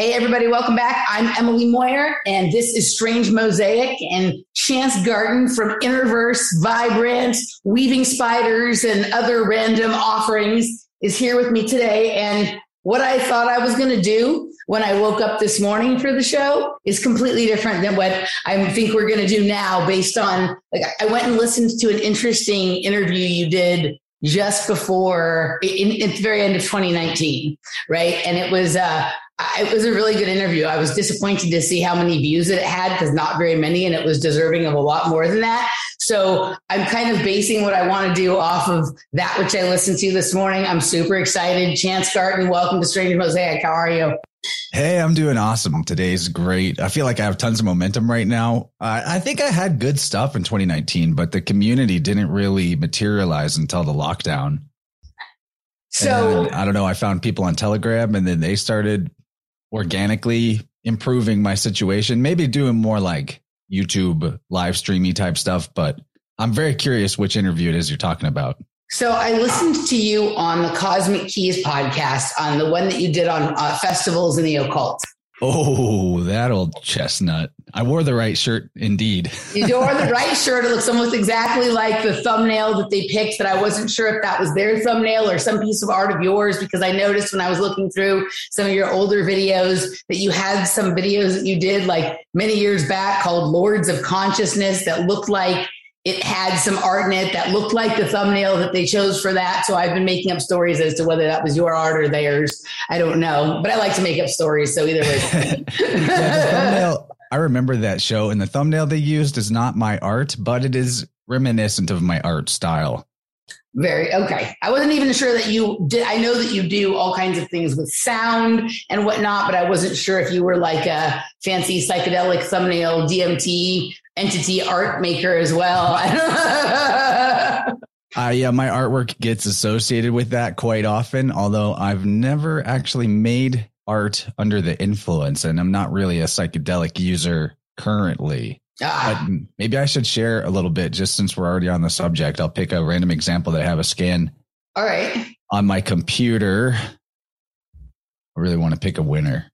Hey, everybody, welcome back. I'm Emily Moyer, and this is Strange Mosaic. And Chance Garton from Interverse, Vibrant, Weaving Spiders, and other random offerings is here with me today. And what I thought I was going to do when I woke up this morning for the show is completely different than what I think we're going to do now based on like I went and listened to an interesting interview you did just before in, at the very end of 2019 right and it was uh it was a really good interview. I was disappointed to see how many views that it had because not very many, and it was deserving of a lot more than that. So I'm kind of basing what I want to do off of that which I listened to this morning. I'm super excited. Chance Garton, welcome to Stranger Mosaic. How are you? Hey, I'm doing awesome. Today's great. I feel like I have tons of momentum right now. Uh, I think I had good stuff in 2019, but the community didn't really materialize until the lockdown. So I don't know. I found people on Telegram and then they started organically improving my situation, maybe doing more like YouTube live streamy type stuff, but I'm very curious which interview it is you're talking about. So I listened to you on the Cosmic Keys podcast on the one that you did on uh, festivals and the occult. Oh, that old chestnut. I wore the right shirt indeed. you wore the right shirt. It looks almost exactly like the thumbnail that they picked, but I wasn't sure if that was their thumbnail or some piece of art of yours because I noticed when I was looking through some of your older videos that you had some videos that you did like many years back called Lords of Consciousness that looked like it had some art in it that looked like the thumbnail that they chose for that. So I've been making up stories as to whether that was your art or theirs. I don't know, but I like to make up stories. So either way. yeah, I remember that show, and the thumbnail they used is not my art, but it is reminiscent of my art style. Very okay. I wasn't even sure that you did. I know that you do all kinds of things with sound and whatnot, but I wasn't sure if you were like a fancy psychedelic thumbnail DMT entity art maker as well. uh, yeah, my artwork gets associated with that quite often, although I've never actually made art under the influence, and I'm not really a psychedelic user currently. Ah. But maybe I should share a little bit just since we're already on the subject. I'll pick a random example that I have a scan. All right. On my computer. I really want to pick a winner.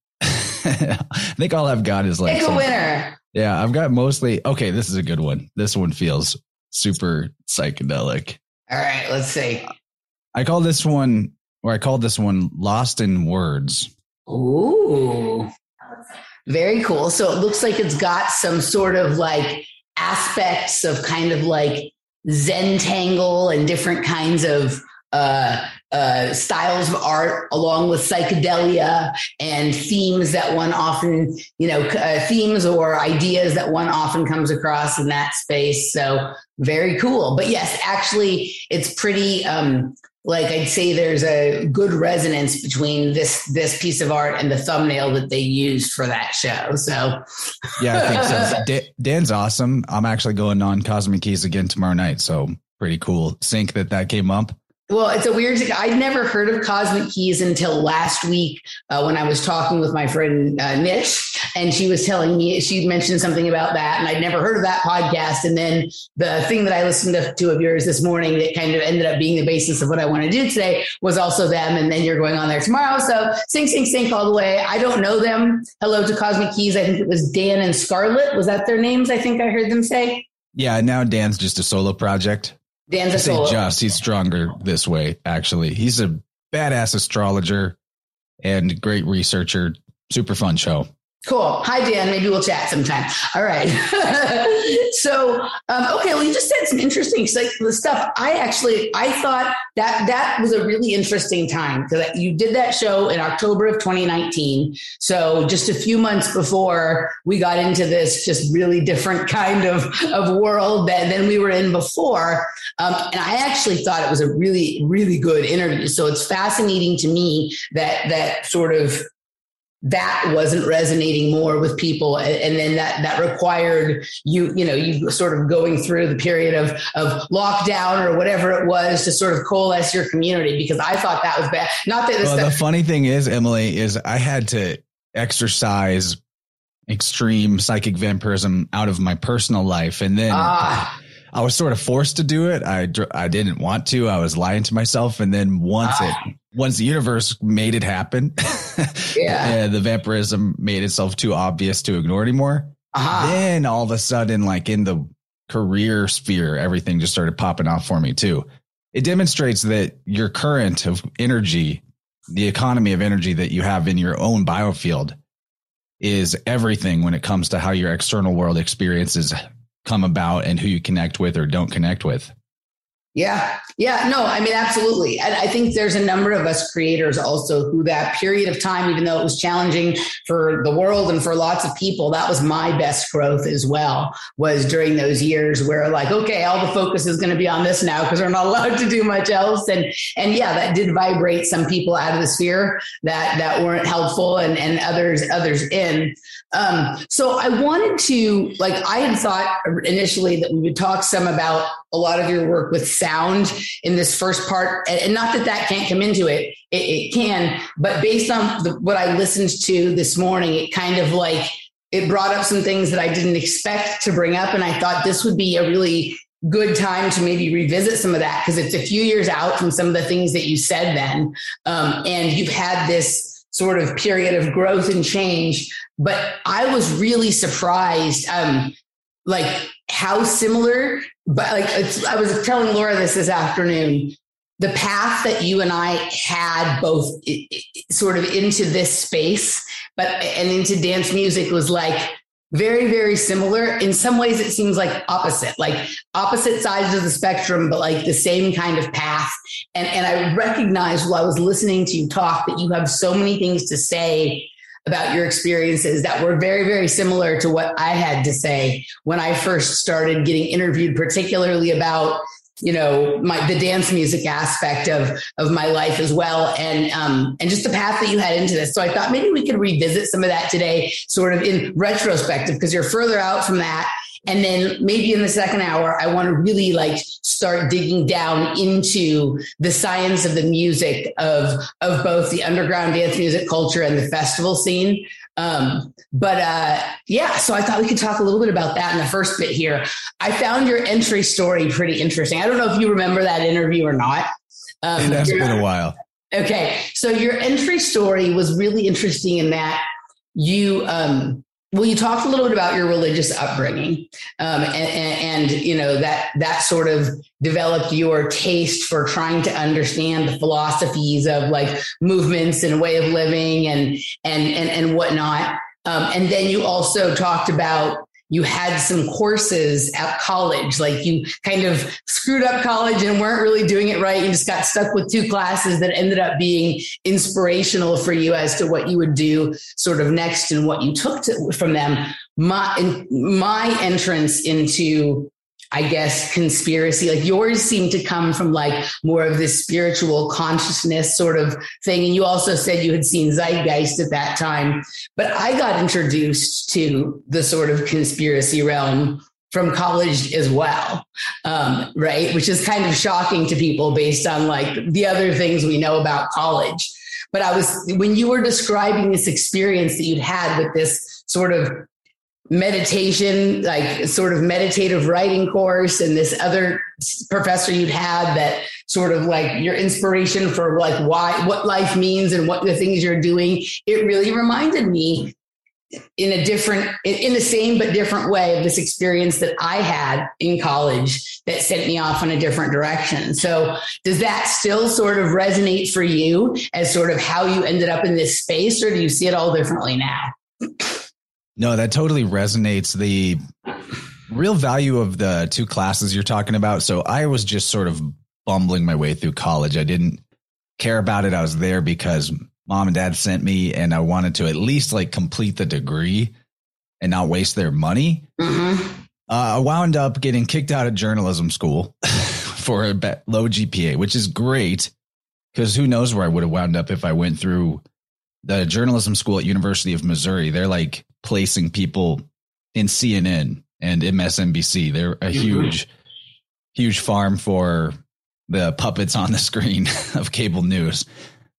I think all I've got is like pick a some, winner. Yeah, I've got mostly okay, this is a good one. This one feels super psychedelic. All right, let's see. I call this one or I called this one Lost in Words. Ooh. Very cool. So it looks like it's got some sort of like aspects of kind of like Zentangle and different kinds of uh, uh, styles of art along with psychedelia and themes that one often, you know, uh, themes or ideas that one often comes across in that space. So very cool. But yes, actually, it's pretty um, like I'd say there's a good resonance between this this piece of art and the thumbnail that they used for that show. So yeah, I think so. Dan's awesome. I'm actually going on Cosmic Keys again tomorrow night, so pretty cool. Sync that that came up. Well, it's a weird. I'd never heard of Cosmic Keys until last week uh, when I was talking with my friend uh, Nish, and she was telling me she mentioned something about that, and I'd never heard of that podcast. And then the thing that I listened to, to of yours this morning that kind of ended up being the basis of what I want to do today was also them. And then you're going on there tomorrow, so sing, sing, sing all the way. I don't know them. Hello to Cosmic Keys. I think it was Dan and Scarlett. Was that their names? I think I heard them say. Yeah, now Dan's just a solo project. Dan's a say just. He's stronger this way. Actually, he's a badass astrologer and great researcher. Super fun show. Cool. Hi, Dan. Maybe we'll chat sometime. All right. so, um, okay. Well, you just said some interesting stuff. I actually, I thought that that was a really interesting time because you did that show in October of 2019. So just a few months before we got into this just really different kind of, of world that than we were in before. Um, and I actually thought it was a really, really good interview. So it's fascinating to me that, that sort of that wasn't resonating more with people. And then that that required you you know you sort of going through the period of of lockdown or whatever it was to sort of coalesce your community because i thought that was bad. Not that well, the funny thing is emily is i had to exercise extreme psychic vampirism out of my personal life. And then ah. I was sort of forced to do it. I I didn't want to. I was lying to myself, and then once ah. it once the universe made it happen, yeah, the vampirism made itself too obvious to ignore anymore. Uh-huh. Then all of a sudden, like in the career sphere, everything just started popping off for me too. It demonstrates that your current of energy, the economy of energy that you have in your own biofield, is everything when it comes to how your external world experiences come about and who you connect with or don't connect with. Yeah. Yeah. No, I mean, absolutely. And I think there's a number of us creators also who that period of time, even though it was challenging for the world and for lots of people, that was my best growth as well, was during those years where like, okay, all the focus is going to be on this now because we're not allowed to do much else. And, and yeah, that did vibrate some people out of the sphere that, that weren't helpful and, and others, others in. Um, so I wanted to, like, I had thought initially that we would talk some about a lot of your work with sound in this first part, and not that that can't come into it, it, it can, but based on the, what I listened to this morning, it kind of like it brought up some things that I didn't expect to bring up, and I thought this would be a really good time to maybe revisit some of that because it's a few years out from some of the things that you said then, um, and you've had this sort of period of growth and change. But I was really surprised, um, like how similar. But like I was telling Laura this this afternoon, the path that you and I had both sort of into this space, but and into dance music was like very very similar in some ways it seems like opposite like opposite sides of the spectrum but like the same kind of path and and i recognized while i was listening to you talk that you have so many things to say about your experiences that were very very similar to what i had to say when i first started getting interviewed particularly about you know my the dance music aspect of of my life as well. And um and just the path that you had into this. So i thought maybe we could revisit some of that today sort of in retrospective because you're further out from that and then maybe in the second hour i want to really like start digging down into the science of the music of of both the underground dance music culture and the festival scene um, but uh, yeah, so I thought we could talk a little bit about that in the first bit here. I found your entry story pretty interesting. I don't know if you remember that interview or not. Um, it has been a while. Okay, so your entry story was really interesting in that you um, well, you talked a little bit about your religious upbringing, um, and, and, and, you know that that sort of developed your taste for trying to understand the philosophies of like movements and way of living and and and, and whatnot. Um, and then you also talked about you had some courses at college, like you kind of screwed up college and weren't really doing it right. You just got stuck with two classes that ended up being inspirational for you as to what you would do sort of next and what you took to, from them. My, my entrance into I guess, conspiracy. Like yours seemed to come from like more of this spiritual consciousness sort of thing. And you also said you had seen Zeitgeist at that time. But I got introduced to the sort of conspiracy realm from college as well, um, right? Which is kind of shocking to people based on like the other things we know about college. But I was, when you were describing this experience that you'd had with this sort of meditation, like sort of meditative writing course, and this other professor you'd had that sort of like your inspiration for like why what life means and what the things you're doing. It really reminded me in a different in the same but different way of this experience that I had in college that sent me off in a different direction. So does that still sort of resonate for you as sort of how you ended up in this space or do you see it all differently now? No, that totally resonates. The real value of the two classes you're talking about. So I was just sort of bumbling my way through college. I didn't care about it. I was there because mom and dad sent me and I wanted to at least like complete the degree and not waste their money. Mm-hmm. Uh, I wound up getting kicked out of journalism school for a low GPA, which is great because who knows where I would have wound up if I went through the journalism school at University of Missouri. They're like placing people in CNN and MSNBC. They're a huge, huge farm for the puppets on the screen of cable news.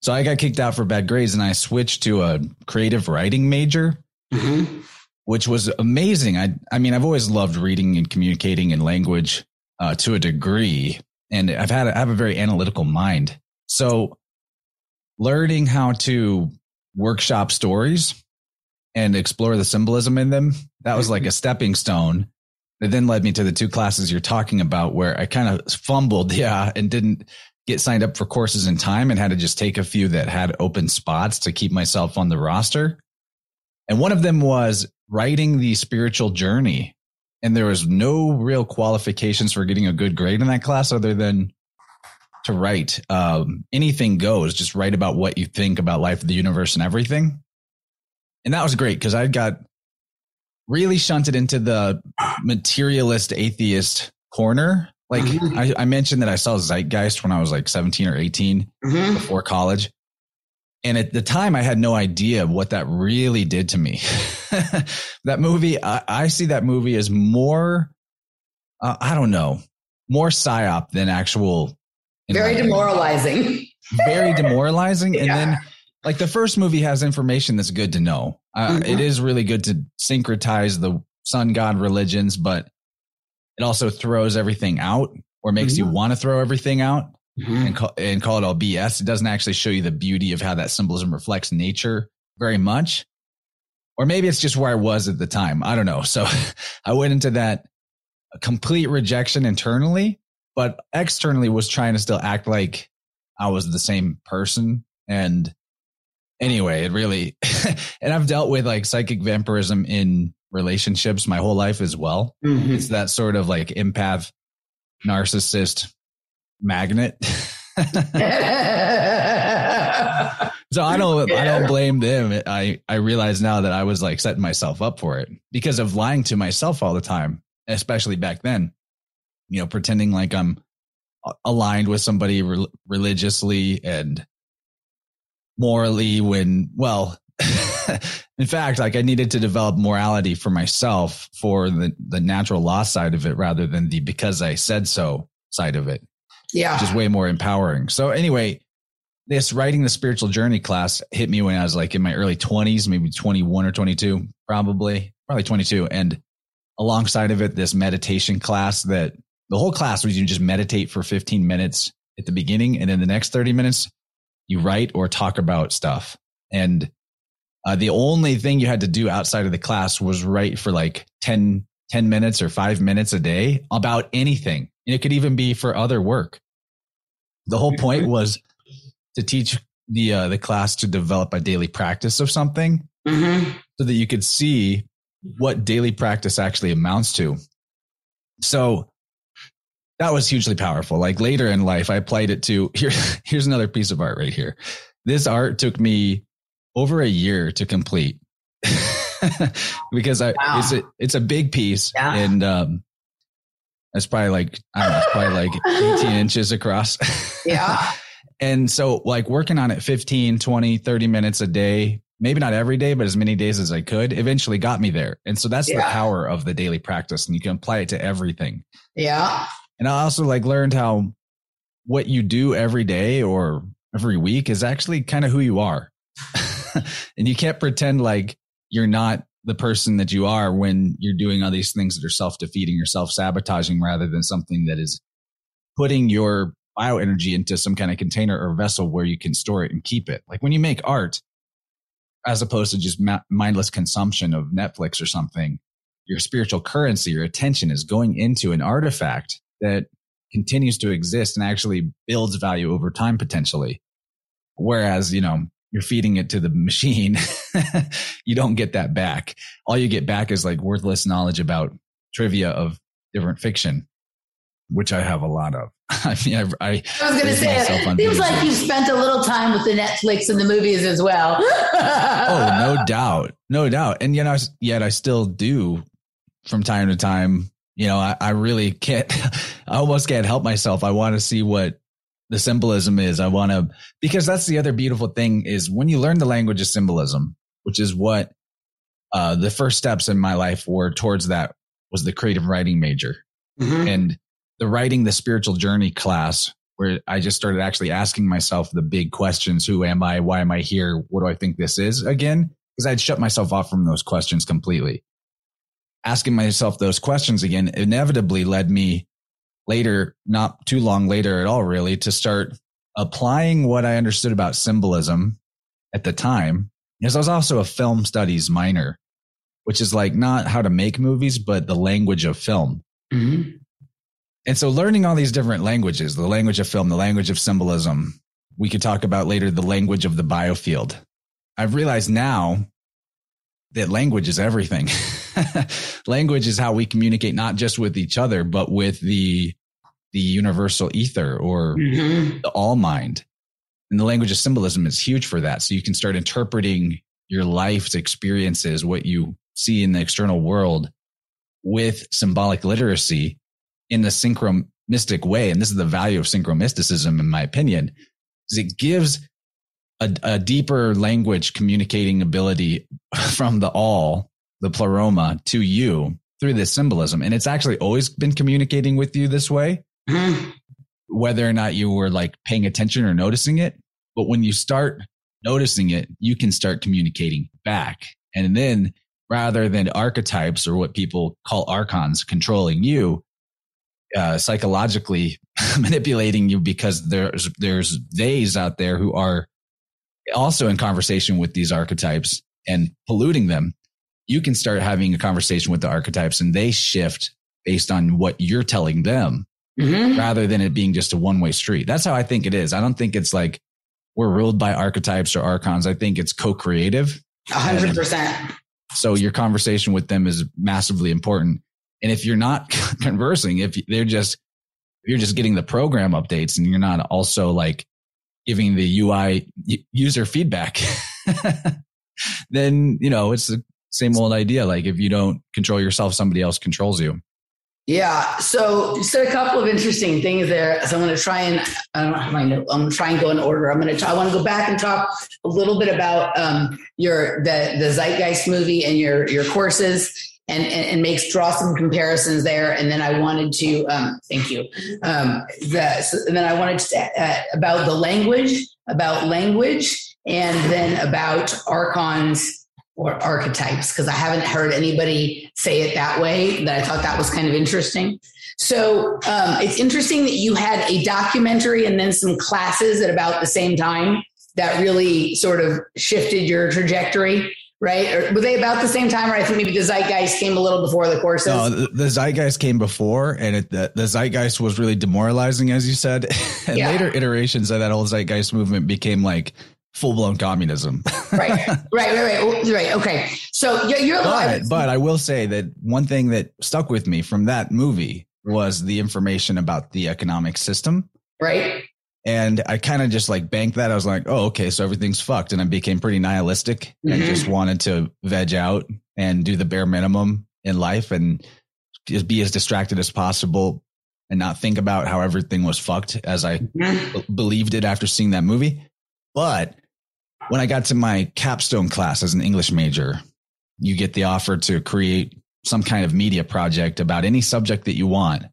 So I got kicked out for bad grades and I switched to a creative writing major, mm-hmm. which was amazing. I, I mean, I've always loved reading and communicating and language. uh, to a degree, and I've had I have a very analytical mind. So, learning how to workshop stories and explore the symbolism in them that was like a stepping stone. It then led me to the two classes you're talking about, where I kind of fumbled, yeah, and didn't get signed up for courses in time and had to just take a few that had open spots to keep myself on the roster. And one of them was writing the spiritual journey. And there was no real qualifications for getting a good grade in that class other than to write. Um, anything goes, just write about what you think about life, the universe, and everything. And that was great because I got really shunted into the materialist atheist corner. Like mm-hmm. I, I, mentioned that I saw Zeitgeist when I was like 17 or 18 mm-hmm. before college. And at the time, I had no idea what that really did to me. that movie, I, I, see that movie as more, uh, I don't know, more psyop than actual. Very demoralizing. Very demoralizing. yeah. And then, like, the first movie has information that's good to know. Uh, mm-hmm. It is really good to syncretize the sun god religions, but it also throws everything out or makes mm-hmm. you want to throw everything out mm-hmm. and, call, and call it all BS. It doesn't actually show you the beauty of how that symbolism reflects nature very much. Or maybe it's just where I was at the time. I don't know. So I went into that complete rejection internally, but externally was trying to still act like I was the same person. And anyway, it really, and I've dealt with like psychic vampirism in relationships my whole life as well. Mm-hmm. It's that sort of like empath narcissist magnet. so I don't. I don't blame them. I I realize now that I was like setting myself up for it because of lying to myself all the time, especially back then. You know, pretending like I'm aligned with somebody re- religiously and morally when well in fact, like I needed to develop morality for myself for the, the natural law side of it rather than the because I said so side of it. Yeah. Which is way more empowering. So anyway, this writing the spiritual journey class hit me when I was like in my early 20s, maybe 21 or 22, probably, probably 22. And alongside of it, this meditation class that the whole class was you just meditate for 15 minutes at the beginning. And then the next 30 minutes, you write or talk about stuff. And uh, the only thing you had to do outside of the class was write for like 10, 10 minutes or five minutes a day about anything. And it could even be for other work. The whole point was to teach the uh, the class to develop a daily practice of something mm-hmm. so that you could see what daily practice actually amounts to. So that was hugely powerful. Like later in life, I applied it to here. Here's another piece of art right here. This art took me over a year to complete because I, wow. it's a it's a big piece yeah. and um it's probably like I don't know, it's probably like 18 inches across. Yeah. and so like working on it 15, 20, 30 minutes a day, maybe not every day, but as many days as I could, eventually got me there. And so that's yeah. the power of the daily practice and you can apply it to everything. Yeah. And I also like learned how what you do every day or every week is actually kind of who you are. and you can't pretend like you're not the person that you are when you're doing all these things that are self-defeating or self-sabotaging rather than something that is putting your bioenergy into some kind of container or vessel where you can store it and keep it. Like when you make art, as opposed to just ma- mindless consumption of Netflix or something, your spiritual currency, your attention is going into an artifact that continues to exist and actually builds value over time potentially. Whereas, you know, you're feeding it to the machine, you don't get that back. All you get back is like worthless knowledge about trivia of different fiction, which I have a lot of. I mean, I, I, I was going to say, it seems like you've spent a little time with the Netflix and the movies as well. oh, no doubt. No doubt. And yet I, yet I still do from time to time. You know, I, I really can't, I almost can't help myself. I want to see what the symbolism is. I want to, because that's the other beautiful thing is when you learn the language of symbolism, which is what uh, the first steps in my life were towards that was the creative writing major mm-hmm. and the writing the spiritual journey class where I just started actually asking myself the big questions. Who am I? Why am I here? What do I think this is again? Because I'd shut myself off from those questions completely. Asking myself those questions again inevitably led me later, not too long later at all, really, to start applying what I understood about symbolism at the time. Because I was also a film studies minor, which is like not how to make movies, but the language of film. Mm-hmm. And so learning all these different languages, the language of film, the language of symbolism, we could talk about later the language of the biofield. I've realized now that language is everything. language is how we communicate not just with each other, but with the the universal ether or mm-hmm. the all mind. And the language of symbolism is huge for that. So you can start interpreting your life's experiences, what you see in the external world with symbolic literacy in a synchromystic way. And this is the value of synchromysticism, in my opinion, is it gives a, a deeper language communicating ability from the all, the pleroma to you through this symbolism. And it's actually always been communicating with you this way, mm-hmm. whether or not you were like paying attention or noticing it. But when you start noticing it, you can start communicating back. And then rather than archetypes or what people call archons controlling you, uh, psychologically manipulating you because there's there's days out there who are also in conversation with these archetypes and polluting them, you can start having a conversation with the archetypes and they shift based on what you're telling them mm-hmm. rather than it being just a one way street. That's how I think it is. I don't think it's like we're ruled by archetypes or archons. I think it's co creative. hundred percent. So your conversation with them is massively important. And if you're not conversing, if they're just, if you're just getting the program updates and you're not also like giving the UI user feedback, then, you know, it's the same old idea. Like if you don't control yourself, somebody else controls you. Yeah. So said a couple of interesting things there. So I'm going to try and I don't have my note. I'm going to try and go in order. I'm going to. I want to go back and talk a little bit about um, your the the Zeitgeist movie and your your courses and, and, and makes draw some comparisons there. And then I wanted to, um, thank you. Um, the, so, and then I wanted to uh, about the language, about language, and then about archons or archetypes because I haven't heard anybody say it that way. That I thought that was kind of interesting. So um, it's interesting that you had a documentary and then some classes at about the same time that really sort of shifted your trajectory right? Or were they about the same time? Or I think maybe the Zeitgeist came a little before the courses. No, the, the Zeitgeist came before, and it, the, the, Zeitgeist was really demoralizing, as you said. and yeah. later iterations of that whole Zeitgeist movement became like full blown communism. right, right, right, right, right. Okay, so you're, you're but, but I will say that one thing that stuck with me from that movie was the information about the economic system. Right. And I kind of just like banked that. I was like, oh, okay, so everything's fucked. And I became pretty nihilistic mm-hmm. and just wanted to veg out and do the bare minimum in life and just be as distracted as possible and not think about how everything was fucked as I mm-hmm. believed it after seeing that movie. But when I got to my capstone class as an English major, you get the offer to create some kind of media project about any subject that you want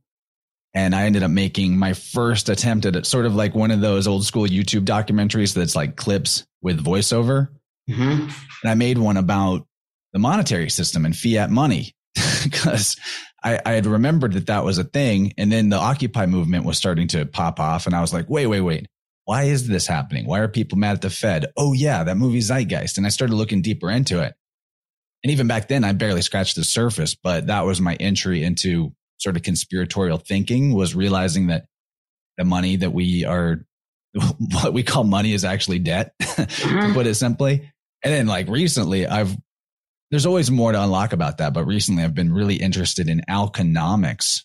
and I ended up making my first attempt at it, sort of like one of those old school YouTube documentaries that's like clips with voiceover. Mm-hmm. And I made one about the monetary system and fiat money because I, I, had remembered that that was a thing. And then the Occupy movement was starting to pop off. And I was like, wait, wait, wait. Why is this happening? Why are people mad at the Fed? Oh, yeah, that movie Zeitgeist. And I started looking deeper into it. And even back then, I barely scratched the surface, but that was my entry into sort of conspiratorial thinking was realizing that the money that we are, what we call money is actually debt, to mm-hmm. put it simply. And then like recently I've, there's always more to unlock about that, but recently I've been really interested in alconomics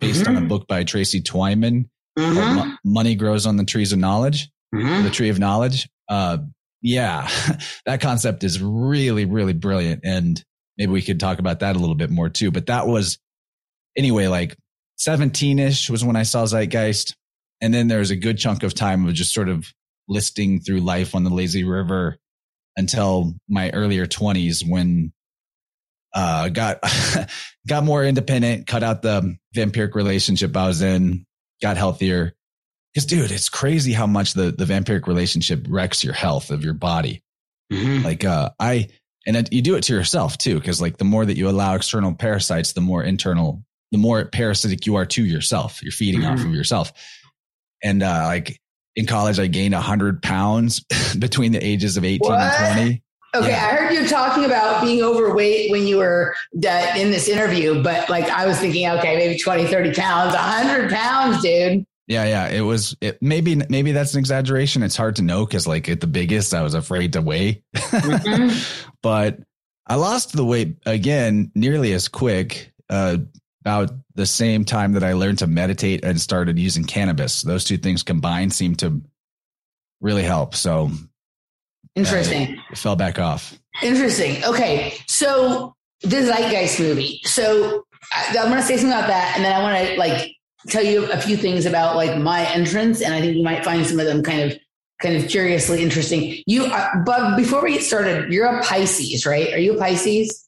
based on a mm-hmm. book by Tracy Twyman mm-hmm. Money Grows on the Trees of Knowledge, the Tree of Knowledge. Uh, yeah, that concept is really, really brilliant. And maybe we could talk about that a little bit more too. But that was anyway, like 17 ish was when I saw Zeitgeist. And then there was a good chunk of time of just sort of listing through life on the lazy river until my earlier 20s when uh got got more independent cut out the vampiric relationship i was in got healthier because dude it's crazy how much the the vampiric relationship wrecks your health of your body mm-hmm. like uh i and you do it to yourself too because like the more that you allow external parasites the more internal the more parasitic you are to yourself. You're feeding mm-hmm. off of yourself. And uh, like in college, I gained 100 pounds between the ages of 18 what? and 20. Okay, yeah. I heard you talking about being overweight when you were in this interview, but like I was thinking, okay, maybe 20, 30 pounds, 100 pounds, dude. Yeah, yeah. It was it, maybe maybe that's an exaggeration. It's hard to know because like at the biggest, I was afraid to weigh, mm-hmm. but I lost the weight again nearly as quick. Uh, about the same time that I learned to meditate and started using cannabis. Those two things combined seem to really help. So interesting. Uh, fell back off. Interesting. Okay. So the Zeitgeist movie. So I, I'm going to say something about that. And then I want to like tell you a few things about like my entrance. And I think you might find some of them kind of kind of curiously interesting. You, uh, but before we get started, you're a Pisces, right? Are you a Pisces?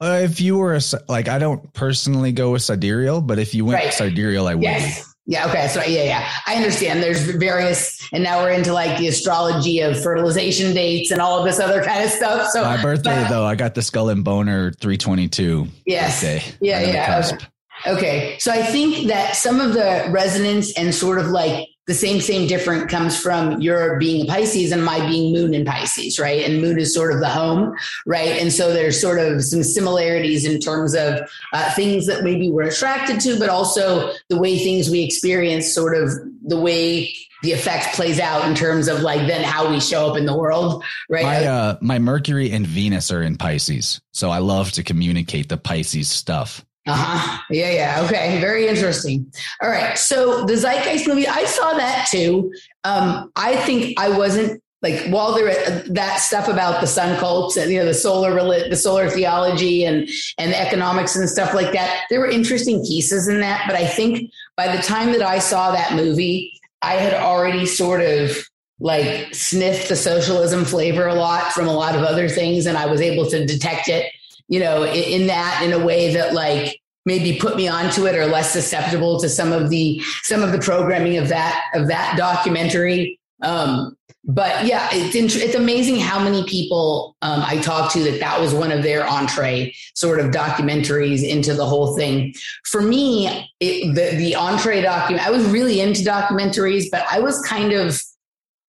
Uh, if you were a, like, I don't personally go with sidereal, but if you went right. sidereal, I would. Yes. Yeah. Okay. So yeah, yeah, I understand. There's various, and now we're into like the astrology of fertilization dates and all of this other kind of stuff. So my birthday but, though, I got the skull and boner 322. Yes. Birthday, yeah. Right yeah. Okay. okay. So I think that some of the resonance and sort of like the same, same different comes from your being a Pisces and my being moon in Pisces, right? And moon is sort of the home, right? And so there's sort of some similarities in terms of uh, things that maybe we're attracted to, but also the way things we experience, sort of the way the effect plays out in terms of like then how we show up in the world, right? My, uh, my Mercury and Venus are in Pisces. So I love to communicate the Pisces stuff. Uh-huh. Yeah, yeah. Okay. Very interesting. All right. So the Zeitgeist movie, I saw that too. Um, I think I wasn't like while there that stuff about the sun cults and you know the solar the solar theology and and economics and stuff like that. There were interesting pieces in that, but I think by the time that I saw that movie, I had already sort of like sniffed the socialism flavor a lot from a lot of other things, and I was able to detect it you know, in, in that in a way that like maybe put me onto it or less susceptible to some of the some of the programming of that of that documentary. Um, but yeah, it's it's amazing how many people um, I talked to that that was one of their entree sort of documentaries into the whole thing. For me, it, the the entree document, I was really into documentaries, but I was kind of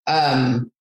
um,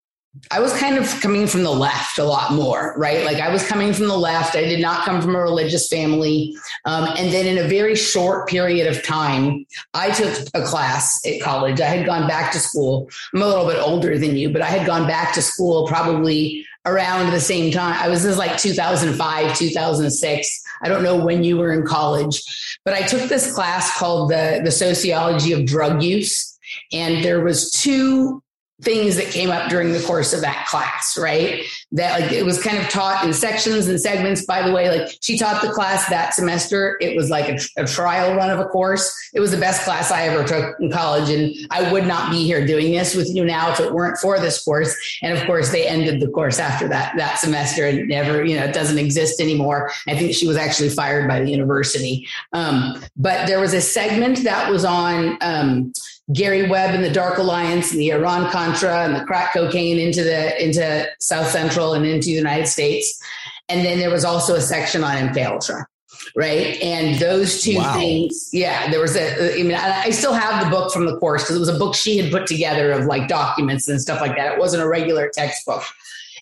I was kind of coming from the left a lot more, right? Like I was coming from the left. I did not come from a religious family. Um, and then in a very short period of time, I took a class at college. I had gone back to school. I'm a little bit older than you, but I had gone back to school probably around the same time. I was this like 2005, 2006. I don't know when you were in college, but I took this class called the, the sociology of drug use. And there was two things that came up during the course of that class, right? That like it was kind of taught in sections and segments. By the way, like she taught the class that semester. It was like a, a, trial run of a course. It was the best class I ever took in college. And I would not be here doing this with you now if it weren't for this course. And of course, they ended the course after that, that semester and never, you know, it doesn't exist anymore. I think she was actually fired by the university. Um, but there was a segment that was on, um, Gary Webb and the Dark Alliance and the Iran Contra and the crack cocaine into the into South Central and into the United States. And then there was also a section on MK Ultra. Right. And those two wow. things, yeah, there was a, I mean, I still have the book from the course because it was a book she had put together of like documents and stuff like that. It wasn't a regular textbook.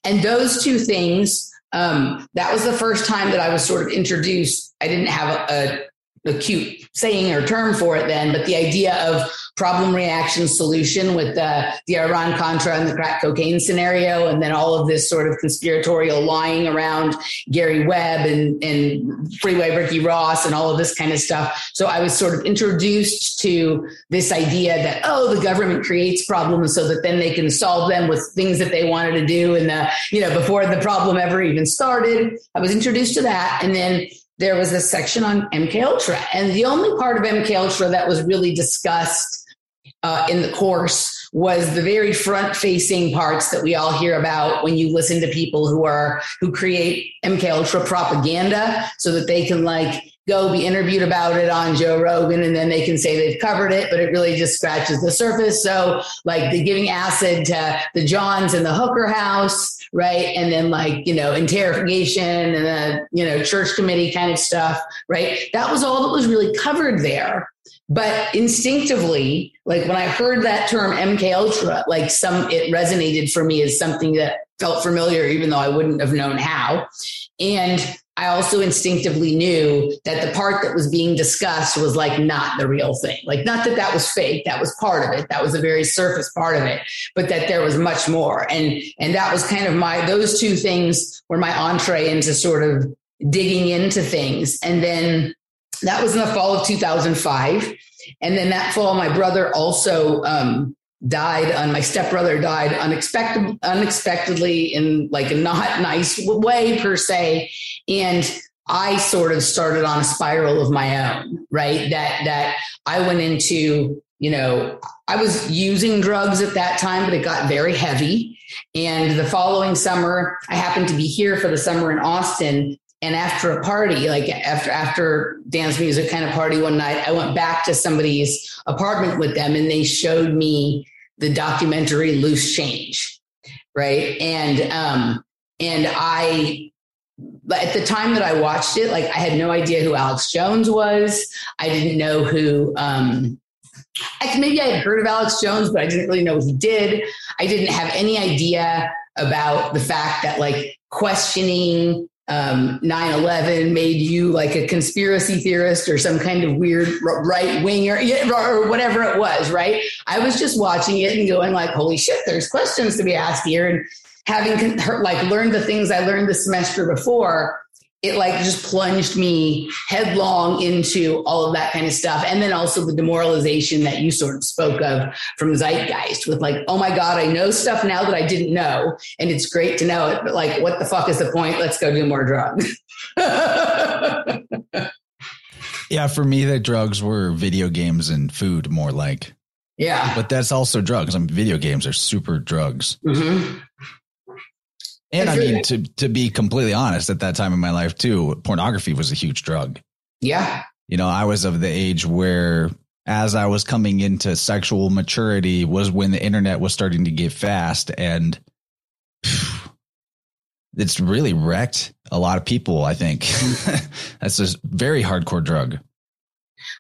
And those two things, um, that was the first time that I was sort of introduced. I didn't have a, a, a cute saying or term for it then, but the idea of problem reaction solution with the, the Iran Contra and the crack cocaine scenario, and then all of this sort of conspiratorial lying around Gary Webb and, and Freeway Ricky Ross and all of this kind of stuff. So I was sort of introduced to this idea that, oh, the government creates problems so that then they can solve them with things that they wanted to do. And the, you know, before the problem ever even started, I was introduced to that. And then there was a section on MK Ultra, and the only part of MK Ultra that was really discussed uh, in the course was the very front facing parts that we all hear about when you listen to people who are who create MK Ultra propaganda so that they can like go be interviewed about it on Joe Rogan and then they can say they've covered it, but it really just scratches the surface. So like the giving acid to the Johns in the Hooker house, right? And then like, you know, interrogation and the, you know, church committee kind of stuff, right? That was all that was really covered there. But instinctively, like when I heard that term MK Ultra, like some it resonated for me as something that felt familiar, even though I wouldn't have known how. And I also instinctively knew that the part that was being discussed was like not the real thing. Like, not that that was fake. That was part of it. That was a very surface part of it, but that there was much more. And, and that was kind of my, those two things were my entree into sort of digging into things. And then that was in the fall of 2005. And then that fall, my brother also um, died on my stepbrother died unexpected unexpectedly in like a not nice way per se and i sort of started on a spiral of my own right? That that i went into you know i was using drugs at that time but it got very heavy. And the following summer i happened to be here for the summer in austin. And after a party like after after dance music kind of party one night i went back to somebody's apartment with them and they showed me the documentary Loose Change, right? And um, and I at the time that I watched it, like I had no idea who Alex Jones was. I didn't know who. Um, I, maybe I had heard of Alex Jones, but I didn't really know what he did. I didn't have any idea about the fact that like questioning um, 9-11 made you like a conspiracy theorist or some kind of weird right winger or whatever it was right i was just watching it and going like holy shit there's questions to be asked here and having like learned the things i learned the semester before it like just plunged me headlong into all of that kind of stuff. And then also the demoralization that you sort of spoke of from Zeitgeist with like, oh my God, I know stuff now that I didn't know. And it's great to know it, but like, what the fuck is the point? Let's go do more drugs. yeah, for me, the drugs were video games and food more like. Yeah. But that's also drugs. I mean, video games are super drugs. Mm-hmm. And I mean, to to be completely honest, at that time in my life too, pornography was a huge drug. Yeah. You know, I was of the age where as I was coming into sexual maturity was when the internet was starting to get fast and it's really wrecked a lot of people, I think. That's a very hardcore drug.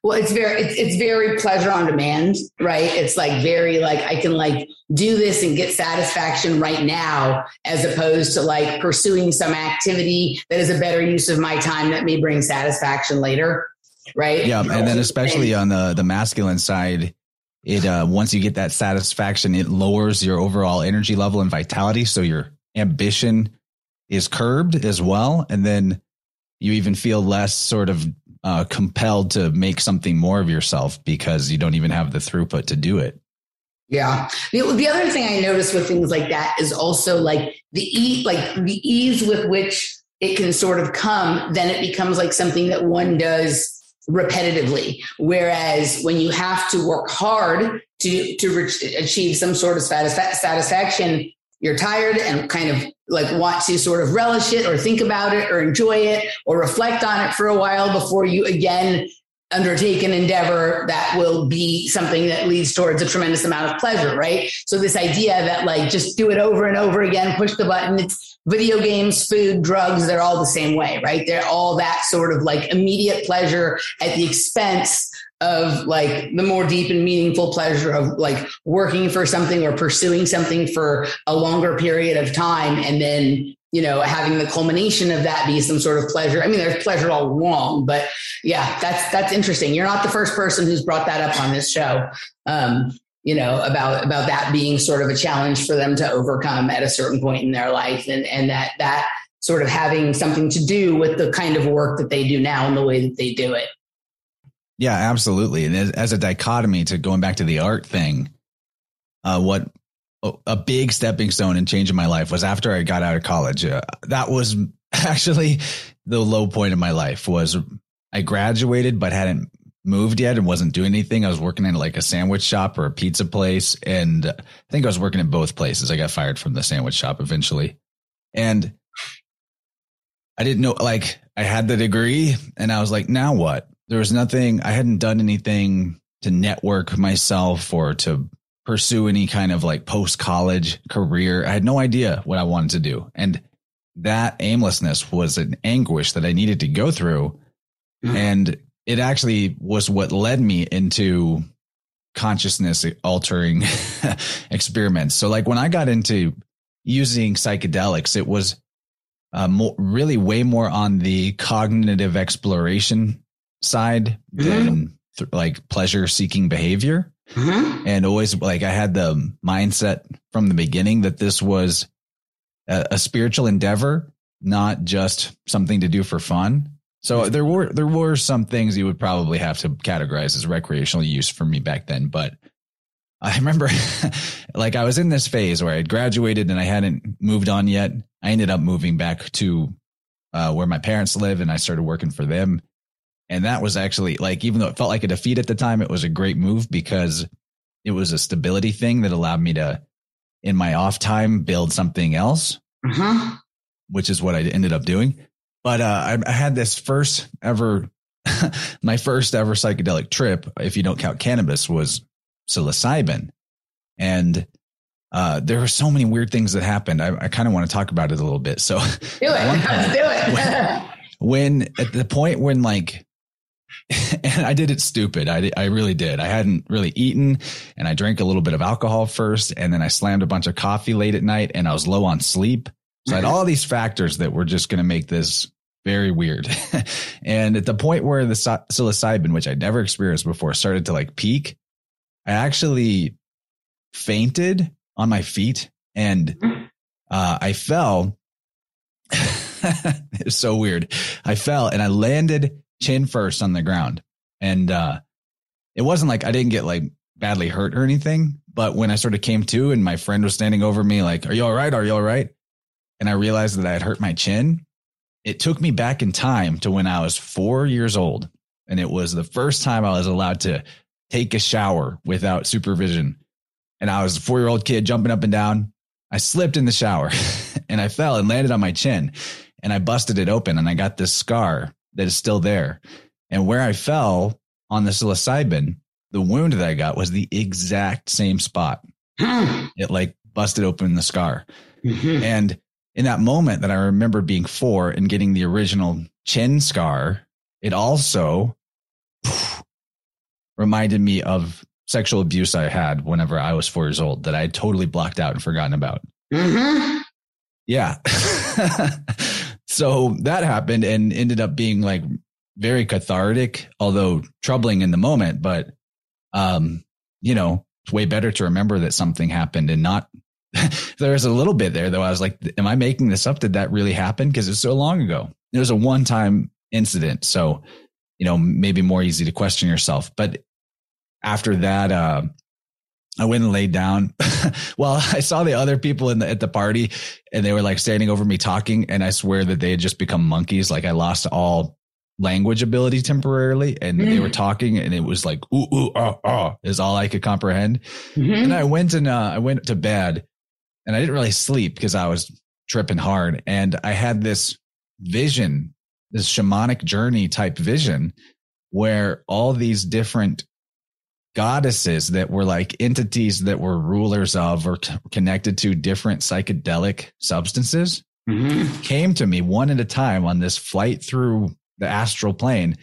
Well, it's very it's, it's very pleasure on demand, right? It's like very like I can like do this and get satisfaction right now as opposed to like pursuing some activity that is a better use of my time that may bring satisfaction later, right? Yeah, and then especially on the the masculine side, it uh once you get that satisfaction, it lowers your overall energy level and vitality, so your ambition is curbed as well, and then you even feel less sort of uh, compelled to make something more of yourself because you don't even have the throughput to do it. Yeah. The, the other thing I notice with things like that is also like the e like the ease with which it can sort of come, then it becomes like something that one does repetitively. Whereas when you have to work hard to to re- achieve some sort of satisfaction, you're tired and kind of like want to sort of relish it or think about it or enjoy it or reflect on it for a while before you again undertake an endeavor that will be something that leads towards a tremendous amount of pleasure, right? So this idea that like just do it over and over again, push the button, it's video games, food, drugs, they're all the same way, right? They're all that sort of like immediate pleasure at the expense of like the more deep and meaningful pleasure of like working for something or pursuing something for a longer period of time and then you know having the culmination of that be some sort of pleasure. I mean there's pleasure all along but yeah that's that's interesting. You're not the first person who's brought that up on this show um, you know about about that being sort of a challenge for them to overcome at a certain point in their life and and that that sort of having something to do with the kind of work that they do now and the way that they do it yeah, absolutely. And as, as a dichotomy to going back to the art thing, uh, what a big stepping stone and change in my life was after I got out of college. Uh, that was actually the low point of my life was I graduated but hadn't moved yet and wasn't doing anything. I was working in like a sandwich shop or a pizza place and I think I was working in both places. I got fired from the sandwich shop eventually. And I didn't know, like, I had the degree and I was like, now what? There was nothing, I hadn't done anything to network myself or to pursue any kind of like post college career. I had no idea what I wanted to do. And that aimlessness was an anguish that I needed to go through. Mm. And it actually was what led me into consciousness altering experiments. So, like when I got into using psychedelics, it was uh, more, really way more on the cognitive exploration side mm-hmm. than th- like pleasure seeking behavior. Mm-hmm. And always like I had the mindset from the beginning that this was a, a spiritual endeavor, not just something to do for fun. So there were there were some things you would probably have to categorize as recreational use for me back then, but I remember like I was in this phase where I had graduated and I hadn't moved on yet. I ended up moving back to uh, where my parents live and I started working for them. And that was actually like, even though it felt like a defeat at the time, it was a great move because it was a stability thing that allowed me to, in my off time, build something else, uh-huh. which is what I ended up doing. But uh, I, I had this first ever, my first ever psychedelic trip, if you don't count cannabis, was psilocybin. And uh, there were so many weird things that happened. I, I kind of want to talk about it a little bit. So do it. Let's do it. when, when, at the point when like, and I did it stupid. I, I really did. I hadn't really eaten and I drank a little bit of alcohol first and then I slammed a bunch of coffee late at night and I was low on sleep. So I had all these factors that were just going to make this very weird. and at the point where the psilocybin, which I'd never experienced before, started to like peak, I actually fainted on my feet and uh, I fell. it's so weird. I fell and I landed chin first on the ground. And uh, it wasn't like I didn't get like badly hurt or anything. But when I sort of came to and my friend was standing over me, like, Are you all right? Are you all right? And I realized that I had hurt my chin it took me back in time to when I was four years old. And it was the first time I was allowed to take a shower without supervision. And I was a four year old kid jumping up and down. I slipped in the shower and I fell and landed on my chin and I busted it open and I got this scar that is still there. And where I fell on the psilocybin, the wound that I got was the exact same spot. it like busted open the scar. Mm-hmm. And in that moment that I remember being four and getting the original chin scar, it also reminded me of sexual abuse I had whenever I was four years old that I had totally blocked out and forgotten about. Mm-hmm. Yeah. so that happened and ended up being like very cathartic, although troubling in the moment. But, um, you know, it's way better to remember that something happened and not there was a little bit there though. I was like, am I making this up? Did that really happen? Because it's so long ago. It was a one time incident. So, you know, maybe more easy to question yourself. But after that, uh, I went and laid down. well, I saw the other people in the, at the party and they were like standing over me talking. And I swear that they had just become monkeys. Like I lost all language ability temporarily and mm. they were mm. talking and it was like, ooh, ooh, ah, ah, is all I could comprehend. Mm-hmm. And I went and, uh, I went to bed and I didn't really sleep because I was tripping hard. And I had this vision, this shamanic journey type vision where all these different goddesses that were like entities that were rulers of or t- connected to different psychedelic substances mm-hmm. came to me one at a time on this flight through the astral plane.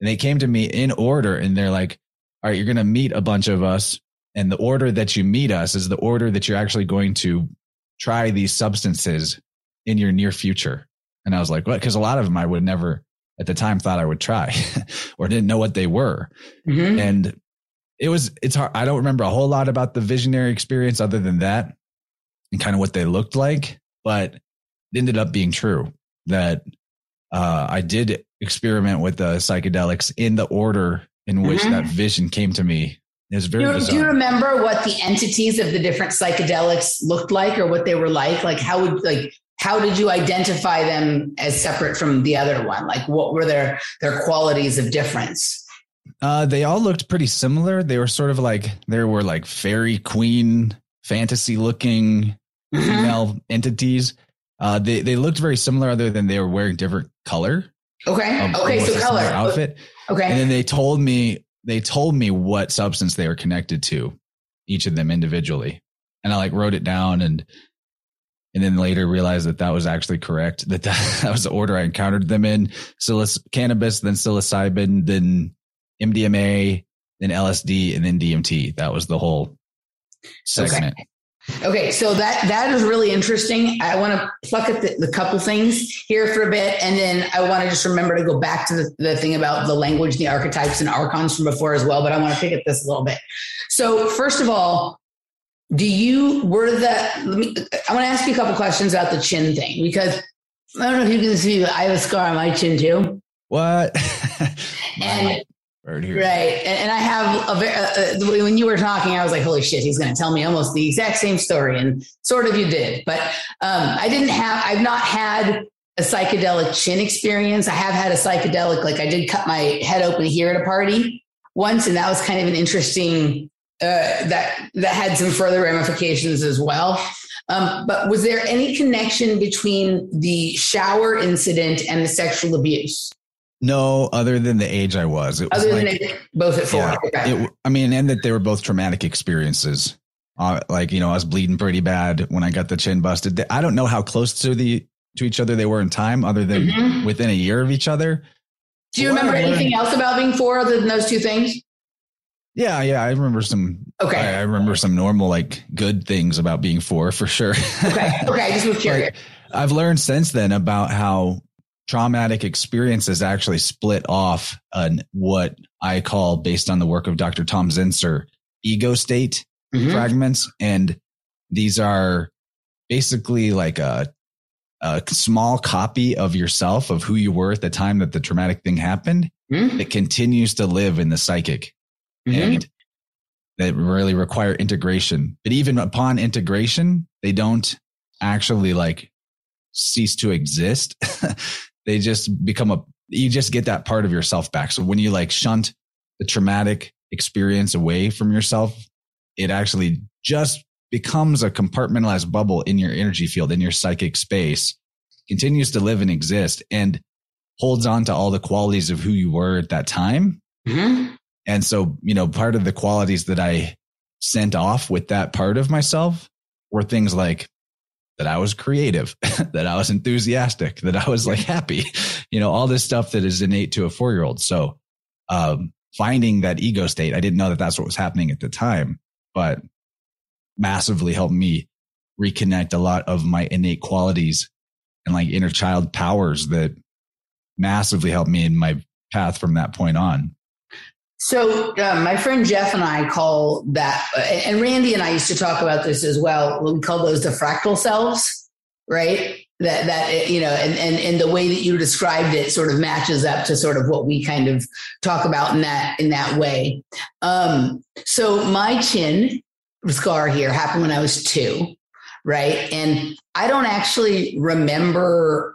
And they came to me in order and they're like, all right, you're going to meet a bunch of us and the order that you meet us is the order that you're actually going to try these substances in your near future. And I was like, what? Because a lot of them I would never at the time thought I would try or didn't know what they were. Mm-hmm. And it was, it's hard. I don't remember a whole lot about the visionary experience other than that and kind of what they looked like, but it ended up being true that uh, I did experiment with the psychedelics in the order in which mm-hmm. that vision came to me it's very. Do, do, you remember what the entities of the different psychedelics looked like, or what they were like? Like how would like how did you identify them as separate from the other one? Like what were their their qualities of difference? Uh, they all looked pretty similar. They were sort of like there were like fairy queen fantasy looking mm-hmm. female entities, Uh, they they looked very similar, other than they were wearing different color. Okay. Okay. So color outfit. Okay. And then they told me they told me what substance they were connected to, each of them individually, and I like wrote it down and and then later realized that that was actually correct. That that, that was the order I encountered them in: Psiloc- cannabis, then psilocybin, then MDMA, then LSD, and then DMT. That was the whole segment. Okay. Okay, so that that is really interesting. I want to pluck at the, the, couple things here for a bit, and then I want to just remember to go back to the, the thing about the language, the archetypes, and archons from before as well. But I want to pick at this a little bit. So first of all, do you were the? Let me. I want to ask you a couple questions about the chin thing because I don't know if you can see, I have a scar on my chin too. What? and Right, right. And, I have a very, uh, uh, when you were talking, I was like, holy shit, he's going to tell me almost the exact same story. And sort of you did. But um, I didn't have, I've not had a psychedelic chin experience. I have had a psychedelic, like I did cut my head open here at a party once. And that was kind of an interesting, uh, that, that had some further ramifications as well. Um, but was there any connection between the shower incident and the sexual abuse? No, other than the age I was. It was other like, than both at four. Yeah, okay. it, I mean, and that they were both traumatic experiences. Uh, like you know, I was bleeding pretty bad when I got the chin busted. I don't know how close to the to each other they were in time, other than mm-hmm. within a year of each other. Do you remember anything else about being four other than those two things? Yeah, yeah, I remember some. Okay, I, I remember some normal, like good things about being four for sure. okay, okay, I just was curious. like, I've learned since then about how traumatic experiences actually split off on what I call, based on the work of Dr. Tom Zinser, ego state mm-hmm. fragments. And these are basically like a, a small copy of yourself, of who you were at the time that the traumatic thing happened, mm-hmm. that continues to live in the psychic. Mm-hmm. And that really require integration. But even upon integration, they don't actually like cease to exist. they just become a, you just get that part of yourself back. So when you like shunt the traumatic experience away from yourself, it actually just becomes a compartmentalized bubble in your energy field, in your psychic space, continues to live and exist and holds on to all the qualities of who you were at that time. Mm-hmm. And so, you know, part of the qualities that I sent off with that part of myself were things like that I was creative, that I was enthusiastic, that I was like happy, you know, all this stuff that is innate to a four year old. So, um, finding that ego state, I didn't know that that's what was happening at the time, but massively helped me reconnect a lot of my innate qualities and like inner child powers that massively helped me in my path from that point on. So uh, my friend Jeff and I call that, and Randy and I used to talk about this as well. We call those the fractal selves, right? That that you know, and and and the way that you described it sort of matches up to sort of what we kind of talk about in that in that way. Um, so my chin scar here happened when I was two, right? And I don't actually remember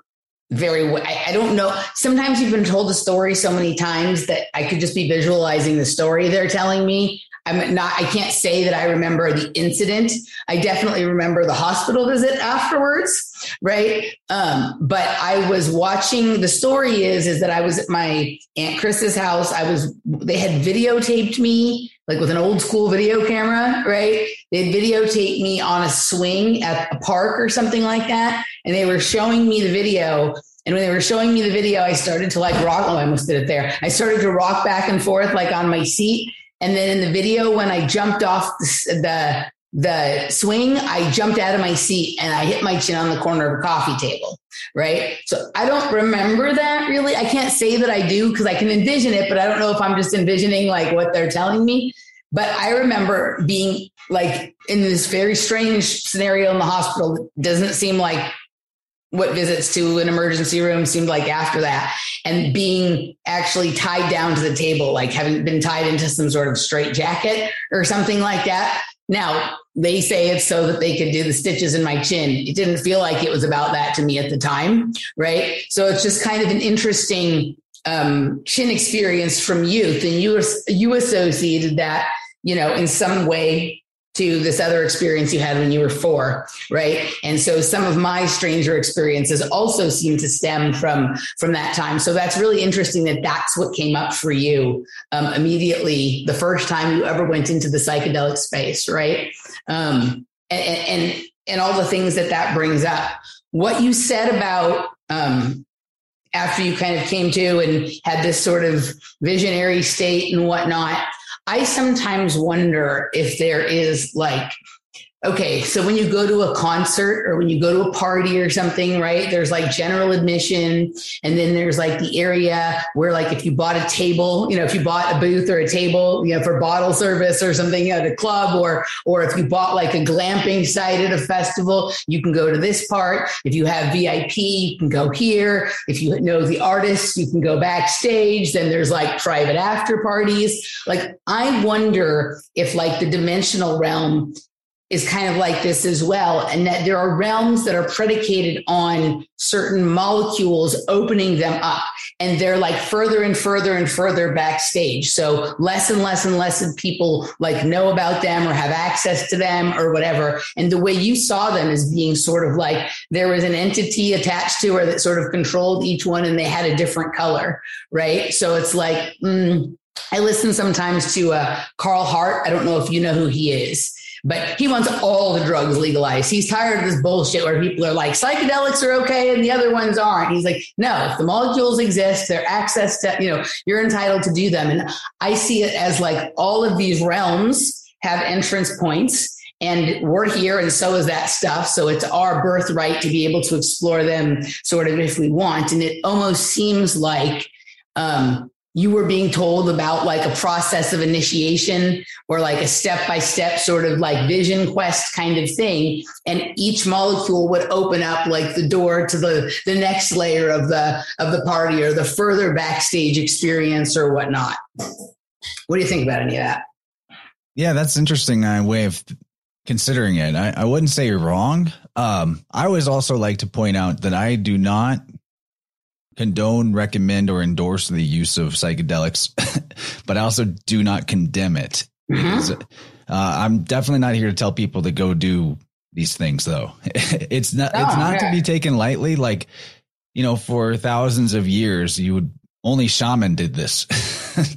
very I, I don't know. Sometimes you've been told a story so many times that i could just be visualizing the story they're telling me. I'm not i can't say that i remember the incident. I definitely remember the hospital visit afterwards right um, but i was watching the story is is that i was at my aunt chris's house i was they had videotaped me like with an old school video camera, right? They'd me on a swing at a park or something like that. And they were showing me the video. And when they were showing me the video, I started to like rock. Oh, I almost did it there. I started to rock back and forth like on my seat. And then in the video, when I jumped off the, the, the swing, I jumped out of my seat and I hit my chin on the corner of a coffee table. Right. So I don't remember that really. I can't say that I do because I can envision it, but I don't know if I'm just envisioning like what they're telling me. But I remember being like in this very strange scenario in the hospital. It doesn't seem like what visits to an emergency room seemed like after that and being actually tied down to the table, like having been tied into some sort of straight jacket or something like that. Now, they say it's so that they could do the stitches in my chin. It didn't feel like it was about that to me at the time, right? So it's just kind of an interesting um, chin experience from youth, and you you associated that, you know, in some way to this other experience you had when you were four, right? And so some of my stranger experiences also seem to stem from from that time. So that's really interesting that that's what came up for you um, immediately the first time you ever went into the psychedelic space, right? Um, and, and and all the things that that brings up. What you said about um, after you kind of came to and had this sort of visionary state and whatnot. I sometimes wonder if there is like okay, so when you go to a concert or when you go to a party or something, right? There's like general admission, and then there's like the area where, like, if you bought a table, you know, if you bought a booth or a table, you know, for bottle service or something at a club, or or if you bought like a glamping site at a festival, you can go to this part. If you have VIP, you can go here. If you know the artists, you can go backstage. Then there's like private after parties. Like, I wonder if like the dimensional realm is kind of like this as well. And that there are realms that are predicated on certain molecules opening them up. And they're like further and further and further backstage. So less and less and less of people like know about them or have access to them or whatever. And the way you saw them as being sort of like there was an entity attached to her that sort of controlled each one and they had a different color. Right. So it's like, mm, I listen sometimes to uh, Carl Hart. I don't know if you know who he is but he wants all the drugs legalized. He's tired of this bullshit where people are like, psychedelics are okay and the other ones aren't. He's like, no, if the molecules exist, they're access to, you know, you're entitled to do them. And I see it as like all of these realms have entrance points and we're here and so is that stuff so it's our birthright to be able to explore them sort of if we want and it almost seems like um, you were being told about like a process of initiation or like a step by step sort of like vision quest kind of thing. And each molecule would open up like the door to the the next layer of the of the party or the further backstage experience or whatnot. What do you think about any of that? Yeah that's interesting uh, way of considering it. I, I wouldn't say you're wrong. Um i always also like to point out that i do not condone, recommend, or endorse the use of psychedelics, but I also do not condemn it. Mm-hmm. Uh, I'm definitely not here to tell people to go do these things, though. it's not. Oh, it's not okay. to be taken lightly. Like you know, for thousands of years, you would only shaman did this.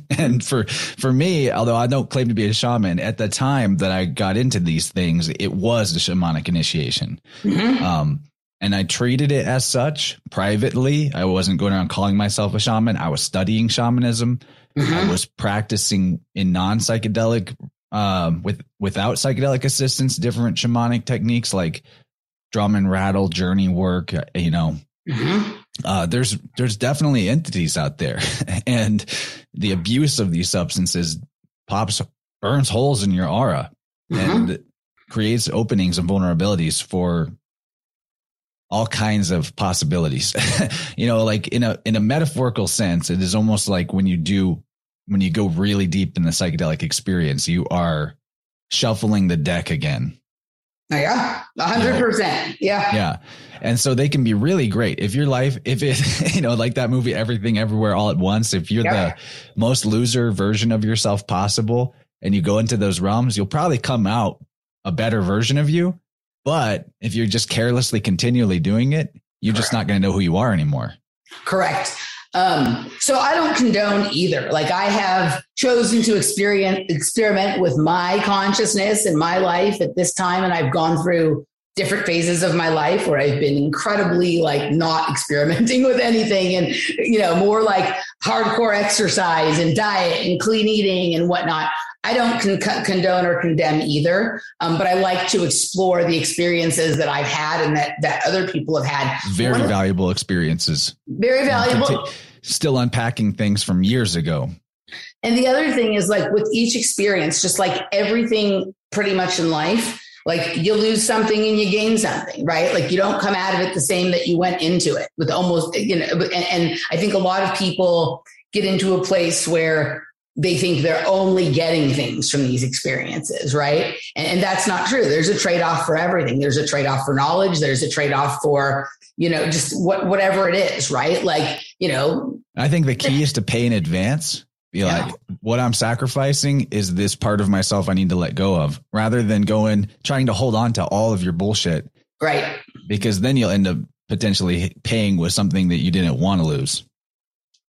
and for for me, although I don't claim to be a shaman, at the time that I got into these things, it was the shamanic initiation. Mm-hmm. Um, and I treated it as such privately. I wasn't going around calling myself a shaman. I was studying shamanism. Mm-hmm. I was practicing in non psychedelic, um, with without psychedelic assistance, different shamanic techniques like drum and rattle, journey work. You know, mm-hmm. uh, there's there's definitely entities out there, and the abuse of these substances pops burns holes in your aura mm-hmm. and creates openings and vulnerabilities for all kinds of possibilities. you know, like in a in a metaphorical sense, it is almost like when you do when you go really deep in the psychedelic experience, you are shuffling the deck again. Oh, yeah, hundred percent. Yeah, yeah, and so they can be really great if your life, if it, you know, like that movie, Everything Everywhere All at Once. If you're yeah. the most loser version of yourself possible, and you go into those realms, you'll probably come out a better version of you. But if you're just carelessly continually doing it, you're Correct. just not going to know who you are anymore. Correct. Um, so I don't condone either. Like I have chosen to experience experiment with my consciousness and my life at this time, and I've gone through different phases of my life where I've been incredibly like not experimenting with anything and you know more like hardcore exercise and diet and clean eating and whatnot. I don't con- condone or condemn either, um, but I like to explore the experiences that I've had and that that other people have had. Very One valuable experiences. Very valuable. Still unpacking things from years ago. And the other thing is like with each experience, just like everything pretty much in life, like you lose something and you gain something, right? Like you don't come out of it the same that you went into it with almost, you know, and, and I think a lot of people get into a place where they think they're only getting things from these experiences, right? And, and that's not true. There's a trade off for everything. There's a trade off for knowledge. There's a trade off for, you know, just what, whatever it is, right? Like, you know, I think the key is to pay in advance Be yeah. like, what I'm sacrificing is this part of myself I need to let go of rather than going trying to hold on to all of your bullshit. Right. Because then you'll end up potentially paying with something that you didn't want to lose.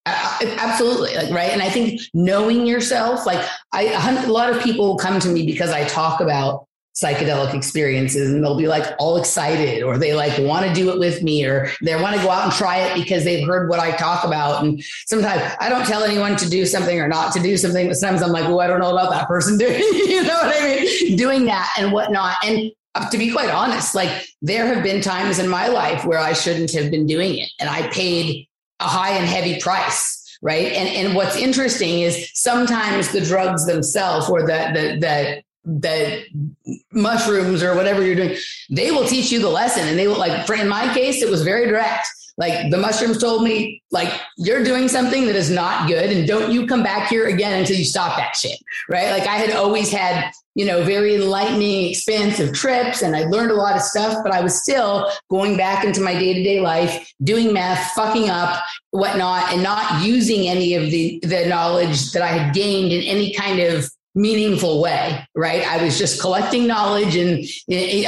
Absolutely, like right. And I think knowing yourself, like I, a lot of people come to me because I talk about psychedelic experiences and they'll be like all excited or they like want to do it with me or they want to go out and try it because they've heard what I talk about. And sometimes I don't tell anyone to do something or not to do something, but sometimes I'm like, well, I don't know about that person doing, you know what I mean? Doing that and whatnot. And uh, to be quite honest, like there have been times in my life where I shouldn't have been doing it and I paid a high and heavy price right and and what's interesting is sometimes the drugs themselves or the the the the mushrooms or whatever you're doing, they will teach you the lesson. And they will like, for in my case, it was very direct. Like the mushrooms told me, like, you're doing something that is not good. And don't you come back here again until you stop that shit. Right. Like I had always had, you know, very enlightening, expansive trips and I learned a lot of stuff, but I was still going back into my day to day life, doing math, fucking up, whatnot, and not using any of the, the knowledge that I had gained in any kind of meaningful way, right? I was just collecting knowledge and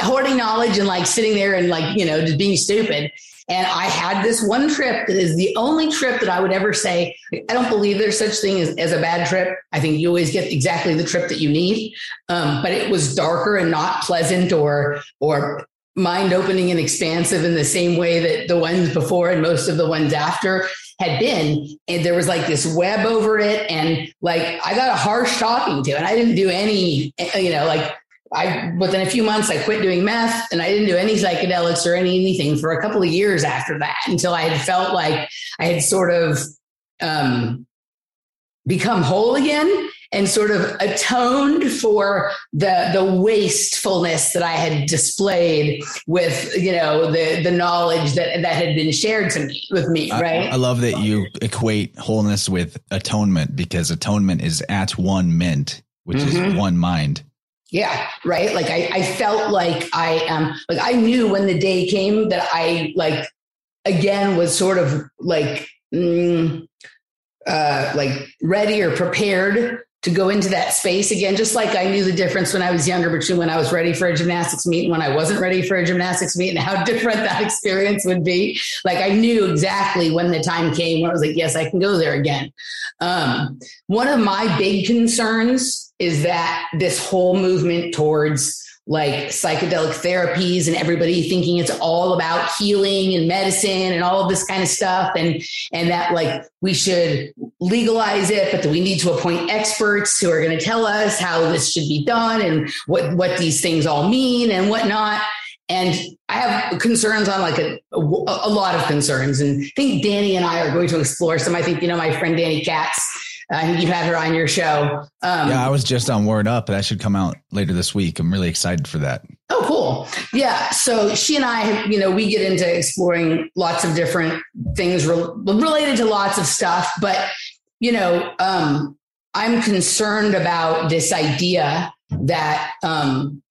hoarding knowledge and like sitting there and like, you know, just being stupid. And I had this one trip that is the only trip that I would ever say, I don't believe there's such thing as, as a bad trip. I think you always get exactly the trip that you need. Um, but it was darker and not pleasant or, or mind opening and expansive in the same way that the ones before and most of the ones after had been. And there was like this web over it. And like I got a harsh talking to, and I didn't do any, you know, like I within a few months I quit doing meth and I didn't do any psychedelics or any anything for a couple of years after that until I had felt like I had sort of um, become whole again and sort of atoned for the the wastefulness that I had displayed with you know the the knowledge that that had been shared to me with me right I, I love that you equate wholeness with atonement because atonement is at one mint which mm-hmm. is one mind yeah right? Like I, I felt like i am um, like i knew when the day came that i like again was sort of like mm, uh like ready or prepared to go into that space again, just like I knew the difference when I was younger between when I was ready for a gymnastics meet and when I wasn't ready for a gymnastics meet and how different that experience would be. Like I knew exactly when the time came when I was like, yes, I can go there again. Um, one of my big concerns is that this whole movement towards like psychedelic therapies and everybody thinking it's all about healing and medicine and all of this kind of stuff and and that like we should legalize it but that we need to appoint experts who are going to tell us how this should be done and what what these things all mean and whatnot and I have concerns on like a, a, a lot of concerns. And I think Danny and I are going to explore some. I think, you know, my friend Danny Katz I think you've had her on your show. Um, yeah, I was just on Word Up. That should come out later this week. I'm really excited for that. Oh, cool. Yeah. So she and I, you know, we get into exploring lots of different things re- related to lots of stuff. But, you know, um, I'm concerned about this idea that um,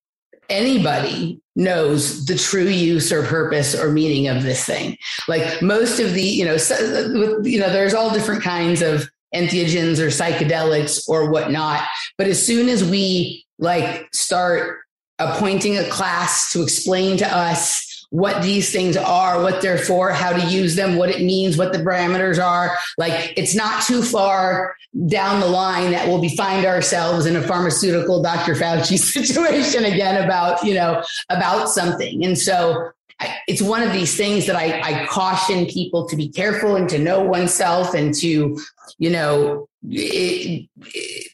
anybody knows the true use or purpose or meaning of this thing. Like most of the, you know, so, you know, there's all different kinds of entheogens or psychedelics or whatnot. But as soon as we like start appointing a class to explain to us what these things are, what they're for, how to use them, what it means, what the parameters are. Like it's not too far down the line that we'll be find ourselves in a pharmaceutical Dr. Fauci situation again about, you know, about something. And so it's one of these things that I, I, caution people to be careful and to know oneself and to, you know, it,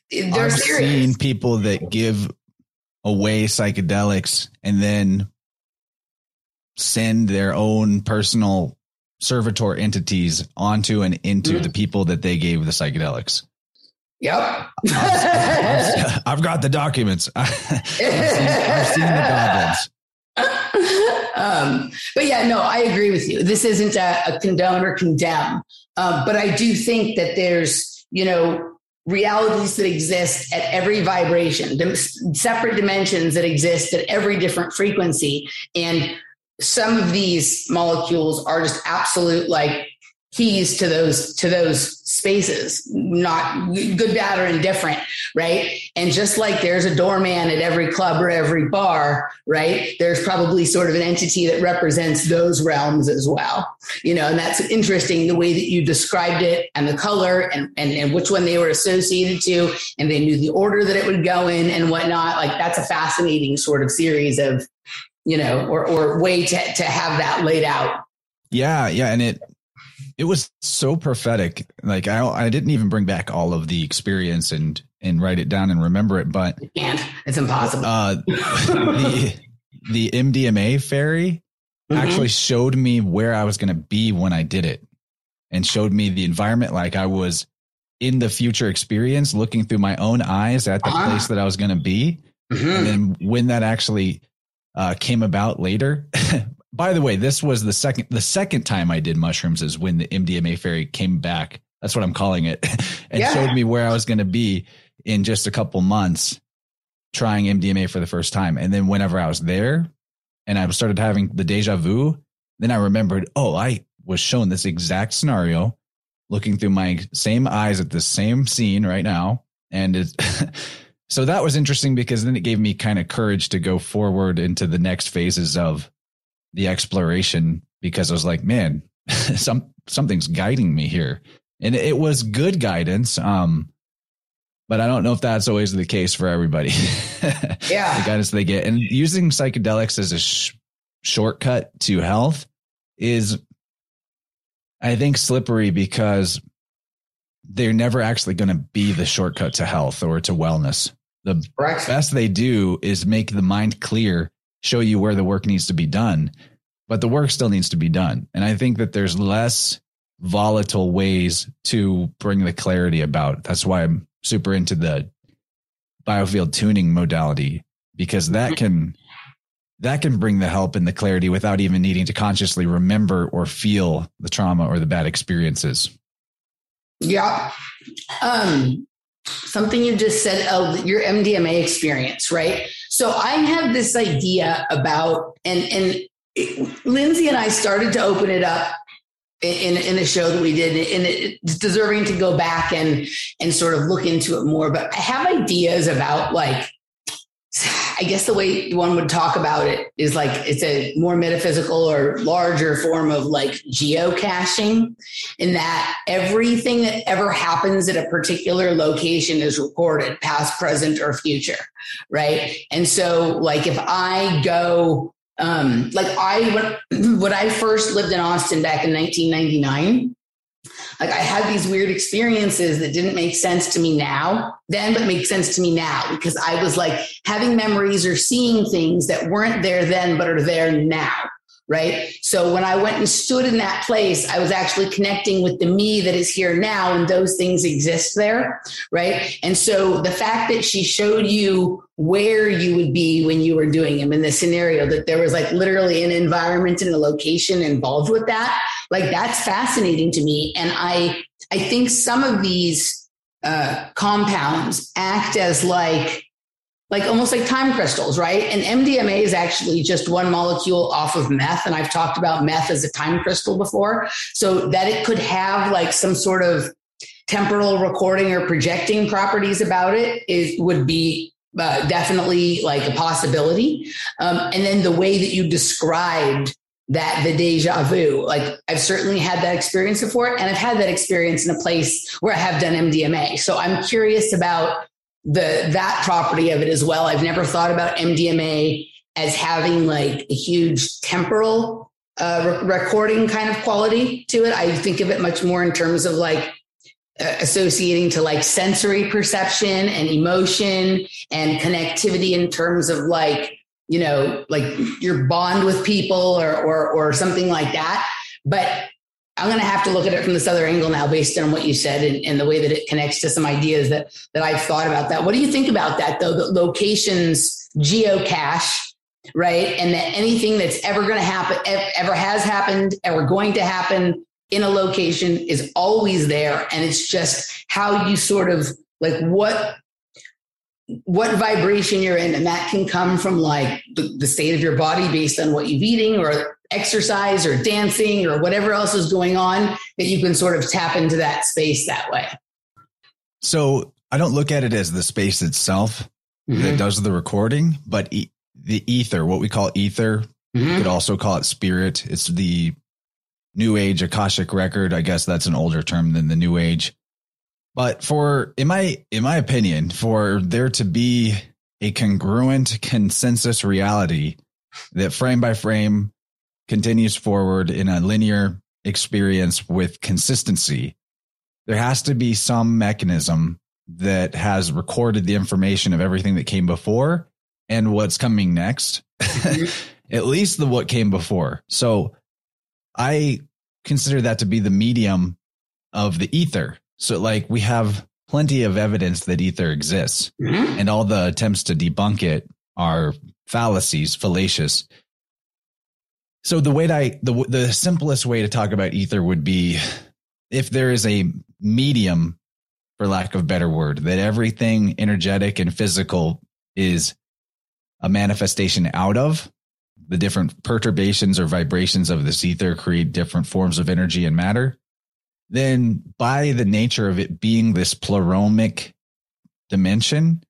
it, I've serious. seen people that give away psychedelics and then send their own personal servitor entities onto and into mm. the people that they gave the psychedelics. Yep. I've, I've, got the documents. I've, seen, I've seen the goblins. um, but yeah, no, I agree with you. This isn't a, a condone or condemn, um, but I do think that there's, you know, realities that exist at every vibration, separate dimensions that exist at every different frequency. And some of these molecules are just absolute like keys to those to those spaces, not good, bad, or indifferent, right? And just like there's a doorman at every club or every bar, right? There's probably sort of an entity that represents those realms as well, you know, and that's interesting the way that you described it and the color and, and, and which one they were associated to, and they knew the order that it would go in and whatnot. Like that's a fascinating sort of series of, you know, or, or way to, to have that laid out. Yeah. Yeah. And it, it was so prophetic. Like I, I didn't even bring back all of the experience and and write it down and remember it, but you can't. It's impossible. Uh, the the MDMA fairy mm-hmm. actually showed me where I was going to be when I did it, and showed me the environment like I was in the future experience, looking through my own eyes at the uh-huh. place that I was going to be. Mm-hmm. And then when that actually uh, came about later, by the way, this was the second the second time I did mushrooms is when the MDMA fairy came back. That's what I'm calling it, and yeah. showed me where I was going to be in just a couple months trying MDMA for the first time. And then whenever I was there and I started having the deja vu, then I remembered, oh, I was shown this exact scenario, looking through my same eyes at the same scene right now. And it's so that was interesting because then it gave me kind of courage to go forward into the next phases of the exploration because I was like, man, some something's guiding me here. And it was good guidance. Um, but I don't know if that's always the case for everybody. yeah. the guidance they get. And using psychedelics as a sh- shortcut to health is, I think, slippery because they're never actually going to be the shortcut to health or to wellness. The Correct. best they do is make the mind clear show you where the work needs to be done, but the work still needs to be done. And I think that there's less volatile ways to bring the clarity about. That's why I'm super into the biofield tuning modality because that can that can bring the help and the clarity without even needing to consciously remember or feel the trauma or the bad experiences. Yeah. Um, something you just said, oh, your MDMA experience, right? So I have this idea about, and and it, Lindsay and I started to open it up in, in a show that we did, and it's deserving to go back and and sort of look into it more. But I have ideas about like I guess the way one would talk about it is like it's a more metaphysical or larger form of like geocaching, in that everything that ever happens at a particular location is recorded, past, present, or future, right? And so, like, if I go, um, like I when, when I first lived in Austin back in 1999 like I had these weird experiences that didn't make sense to me now, then, but make sense to me now because I was like having memories or seeing things that weren't there then, but are there now. Right. So when I went and stood in that place, I was actually connecting with the me that is here now, and those things exist there. Right. And so the fact that she showed you where you would be when you were doing them in the scenario, that there was like literally an environment and a location involved with that like that's fascinating to me. And I, I think some of these uh, compounds act as like, like almost like time crystals, right? And MDMA is actually just one molecule off of meth. And I've talked about meth as a time crystal before. So that it could have like some sort of temporal recording or projecting properties about it is would be uh, definitely like a possibility. Um, and then the way that you described that the deja vu. Like I've certainly had that experience before, and I've had that experience in a place where I have done MDMA. So I'm curious about the that property of it as well. I've never thought about MDMA as having like a huge temporal uh, re- recording kind of quality to it. I think of it much more in terms of like associating to like sensory perception and emotion and connectivity in terms of like you know, like your bond with people or, or, or something like that. But I'm going to have to look at it from this other angle now, based on what you said and, and, the way that it connects to some ideas that that I've thought about that. What do you think about that, though? The locations geocache, right? And that anything that's ever going to happen, ever has happened, ever going to happen in a location is always there, and it's just how you sort of like what what vibration you're in. And that can come from like the, the state of your body based on what you've eating or exercise or dancing or whatever else is going on that you can sort of tap into that space that way. So I don't look at it as the space itself mm-hmm. that does the recording, but e- the ether, what we call ether, mm-hmm. you could also call it spirit. It's the new age Akashic record. I guess that's an older term than the new age. But for in my in my opinion, for there to be a congruent consensus reality that frame by frame continues forward in a linear experience with consistency, there has to be some mechanism that has recorded the information of everything that came before and what's coming next. Mm-hmm. At least the what came before. So I consider that to be the medium of the ether. So like we have plenty of evidence that ether exists mm-hmm. and all the attempts to debunk it are fallacies, fallacious. So the way that I, the, the simplest way to talk about ether would be if there is a medium, for lack of a better word, that everything energetic and physical is a manifestation out of, the different perturbations or vibrations of this ether create different forms of energy and matter, then by the nature of it being this pleromic dimension,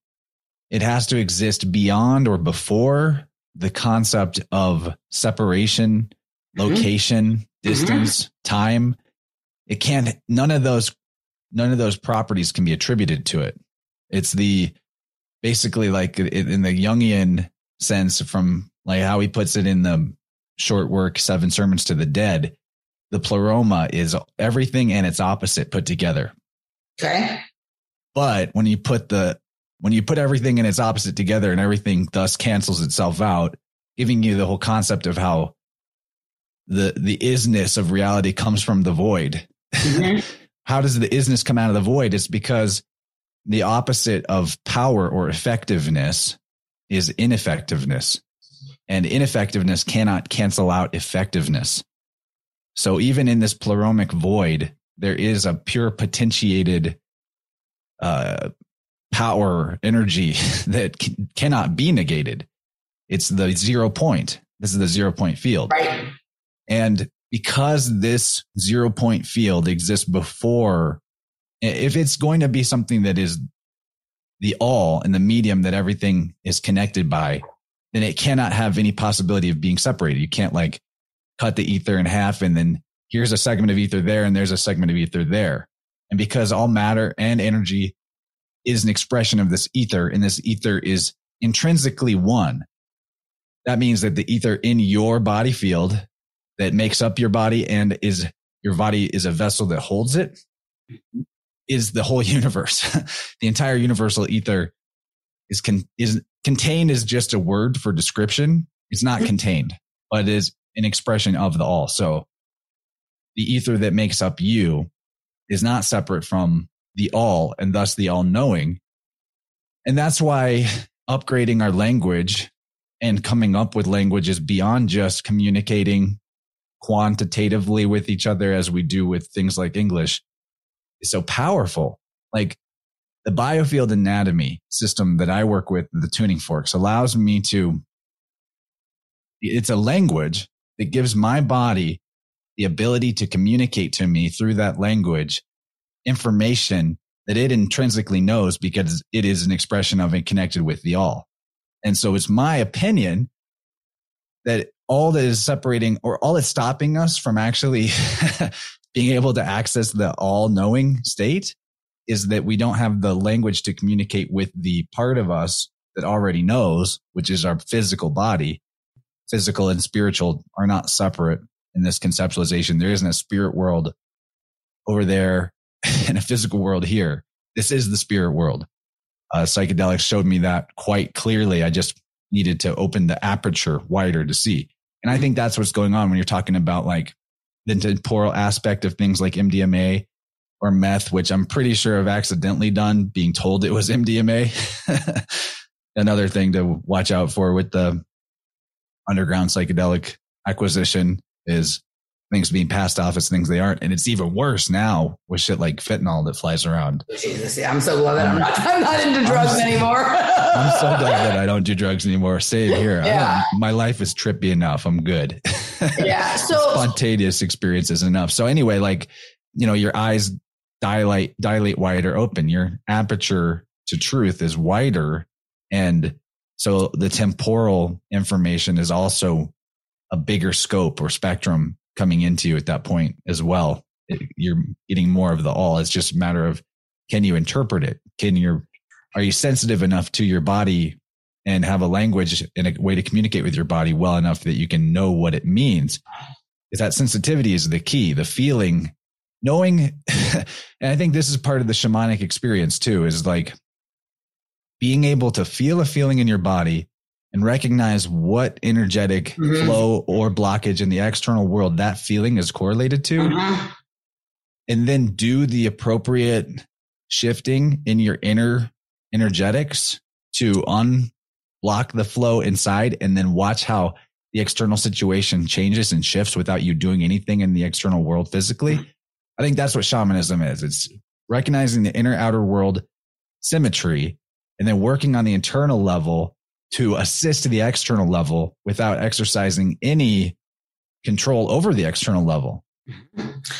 it has to exist beyond or before the concept of separation, mm-hmm. location, mm-hmm. distance, mm-hmm. time. It can't, none of those, none of those properties can be attributed to it. It's the, basically like in the Jungian sense from like how he puts it in the short work, Seven Sermons to the Dead. The pleroma is everything and its opposite put together. Okay. But when you put the, when you put everything and its opposite together and everything thus cancels itself out, giving you the whole concept of how the, the isness of reality comes from the void. Mm-hmm. how does the isness come out of the void? It's because the opposite of power or effectiveness is ineffectiveness. And ineffectiveness cannot cancel out effectiveness. So even in this pleromic void, there is a pure potentiated uh, power energy that c- cannot be negated. It's the zero point. This is the zero point field. Right. And because this zero point field exists before if it's going to be something that is the all and the medium that everything is connected by, then it cannot have any possibility of being separated. You can't like cut the ether in half and then here's a segment of ether there and there's a segment of ether there. And because all matter and energy is an expression of this ether and this ether is intrinsically one, that means that the ether in your body field that makes up your body and is your body is a vessel that holds it is the whole universe. the entire universal ether is con- is contained is just a word for description. It's not contained, but is an expression of the all. So the ether that makes up you is not separate from the all and thus the all knowing. And that's why upgrading our language and coming up with languages beyond just communicating quantitatively with each other as we do with things like English is so powerful. Like the biofield anatomy system that I work with, the tuning forks allows me to, it's a language that gives my body the ability to communicate to me through that language information that it intrinsically knows because it is an expression of it connected with the all. And so it's my opinion that all that is separating or all that's stopping us from actually being able to access the all knowing state is that we don't have the language to communicate with the part of us that already knows, which is our physical body. Physical and spiritual are not separate in this conceptualization. There isn't a spirit world over there and a physical world here. This is the spirit world. Uh, psychedelics showed me that quite clearly. I just needed to open the aperture wider to see. And I think that's what's going on when you're talking about like the temporal aspect of things like MDMA or meth, which I'm pretty sure I've accidentally done being told it was MDMA. Another thing to watch out for with the underground psychedelic acquisition is things being passed off as things they aren't. And it's even worse now with shit like fentanyl that flies around. Jesus, yeah, I'm so glad that I'm um, not, I'm not into drugs I'm, anymore. I'm so glad that I don't do drugs anymore. Same here. Yeah. My life is trippy enough. I'm good. Yeah. So spontaneous experiences enough. So anyway, like, you know, your eyes dilate, dilate wider open. Your aperture to truth is wider. And so the temporal information is also a bigger scope or spectrum coming into you at that point as well. It, you're getting more of the all. It's just a matter of can you interpret it? Can you are you sensitive enough to your body and have a language and a way to communicate with your body well enough that you can know what it means? Is that sensitivity is the key, the feeling, knowing. and I think this is part of the shamanic experience too, is like being able to feel a feeling in your body and recognize what energetic mm-hmm. flow or blockage in the external world that feeling is correlated to. Mm-hmm. And then do the appropriate shifting in your inner energetics to unblock the flow inside and then watch how the external situation changes and shifts without you doing anything in the external world physically. Mm-hmm. I think that's what shamanism is. It's recognizing the inner outer world symmetry and then working on the internal level to assist the external level without exercising any control over the external level.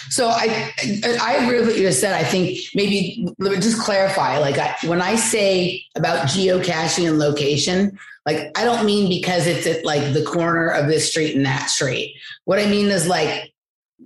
So I, I agree with what you just said. I think maybe let me just clarify. Like I, when I say about geocaching and location, like I don't mean because it's at like the corner of this street and that street. What I mean is like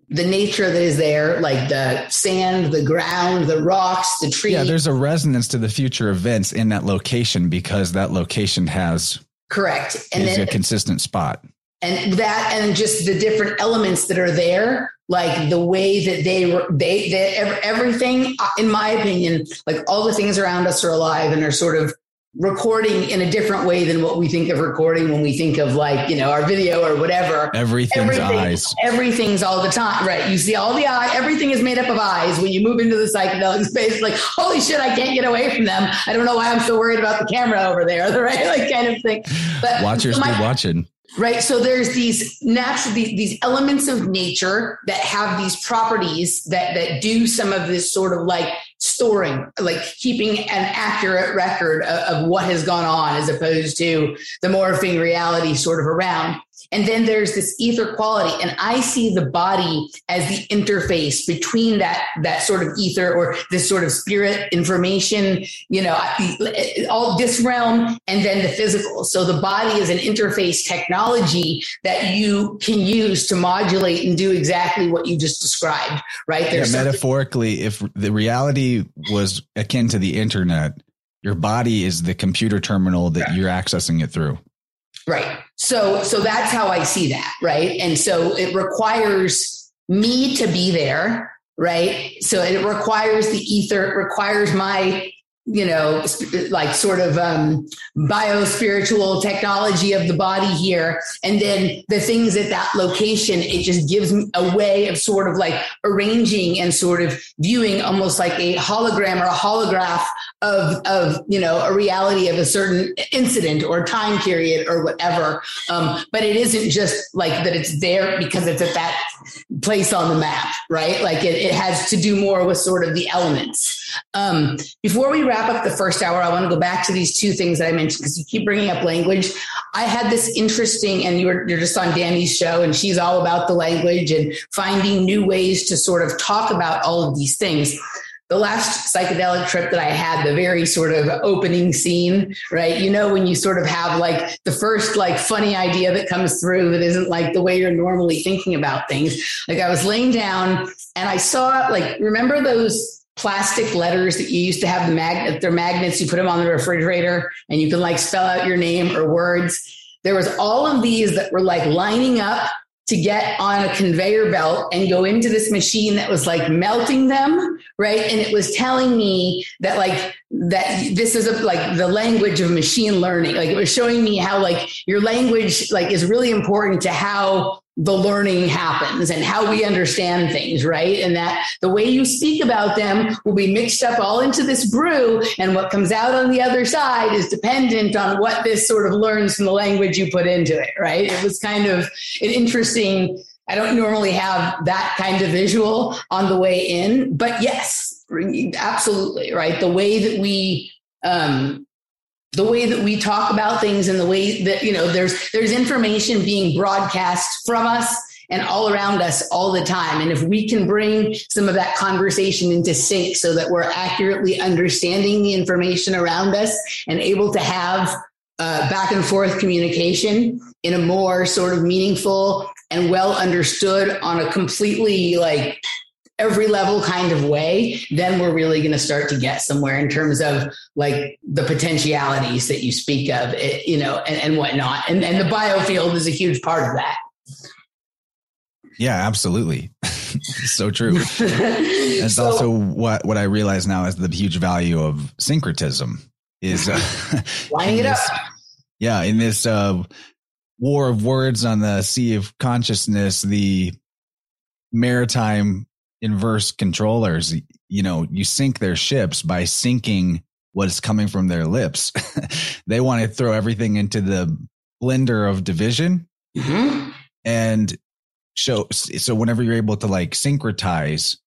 the nature that is there, like the sand, the ground, the rocks, the trees. Yeah, there's a resonance to the future events in that location because that location has correct and is then, a consistent spot. And that, and just the different elements that are there, like the way that they were, they, they everything, uh, in my opinion, like all the things around us are alive and are sort of recording in a different way than what we think of recording when we think of like you know our video or whatever. Everything's Everything, eyes. everything's all the time right? You see all the eye everything is made up of eyes when you move into the psychedelic space like holy shit i can't get away from them. I don't know why i'm so worried about the camera over there The right? Like kind of thing. But watchers so my, watching. Right so there's these natural these, these elements of nature that have these properties that that do some of this sort of like storing like keeping an accurate record of, of what has gone on as opposed to the morphing reality sort of around and then there's this ether quality. And I see the body as the interface between that, that sort of ether or this sort of spirit information, you know, all this realm and then the physical. So the body is an interface technology that you can use to modulate and do exactly what you just described, right? There's yeah, metaphorically, if the reality was akin to the internet, your body is the computer terminal that you're accessing it through. Right. So so that's how I see that, right? And so it requires me to be there, right? So it requires the ether, it requires my you know, like sort of um, bio spiritual technology of the body here. And then the things at that location, it just gives a way of sort of like arranging and sort of viewing almost like a hologram or a holograph of, of you know, a reality of a certain incident or time period or whatever. Um, but it isn't just like that it's there because it's at that place on the map, right? Like it, it has to do more with sort of the elements. Um, before we wrap up the first hour, I want to go back to these two things that I mentioned because you keep bringing up language. I had this interesting, and you're, you're just on Danny's show, and she's all about the language and finding new ways to sort of talk about all of these things the last psychedelic trip that I had, the very sort of opening scene, right? You know, when you sort of have like the first like funny idea that comes through that isn't like the way you're normally thinking about things. Like I was laying down and I saw like, remember those plastic letters that you used to have the magnet, they're magnets, you put them on the refrigerator and you can like spell out your name or words. There was all of these that were like lining up to get on a conveyor belt and go into this machine that was like melting them right? And it was telling me that like that this is a, like the language of machine learning. Like it was showing me how like your language like is really important to how the learning happens and how we understand things, right? And that the way you speak about them will be mixed up all into this brew. And what comes out on the other side is dependent on what this sort of learns from the language you put into it, right? It was kind of an interesting I don't normally have that kind of visual on the way in, but yes, absolutely right. The way that we um, the way that we talk about things and the way that you know there's there's information being broadcast from us and all around us all the time. And if we can bring some of that conversation into sync so that we're accurately understanding the information around us and able to have uh, back and forth communication in a more sort of meaningful and well understood on a completely like every level kind of way, then we're really going to start to get somewhere in terms of like the potentialities that you speak of, it, you know, and, and whatnot. And, and the biofield is a huge part of that. Yeah, absolutely. so true. It's so, also what, what I realize now is the huge value of syncretism is uh, lining it up. Yeah, in this uh, war of words on the sea of consciousness, the maritime inverse controllers, you know, you sink their ships by sinking what is coming from their lips. they want to throw everything into the blender of division mm-hmm. and show. So whenever you're able to like syncretize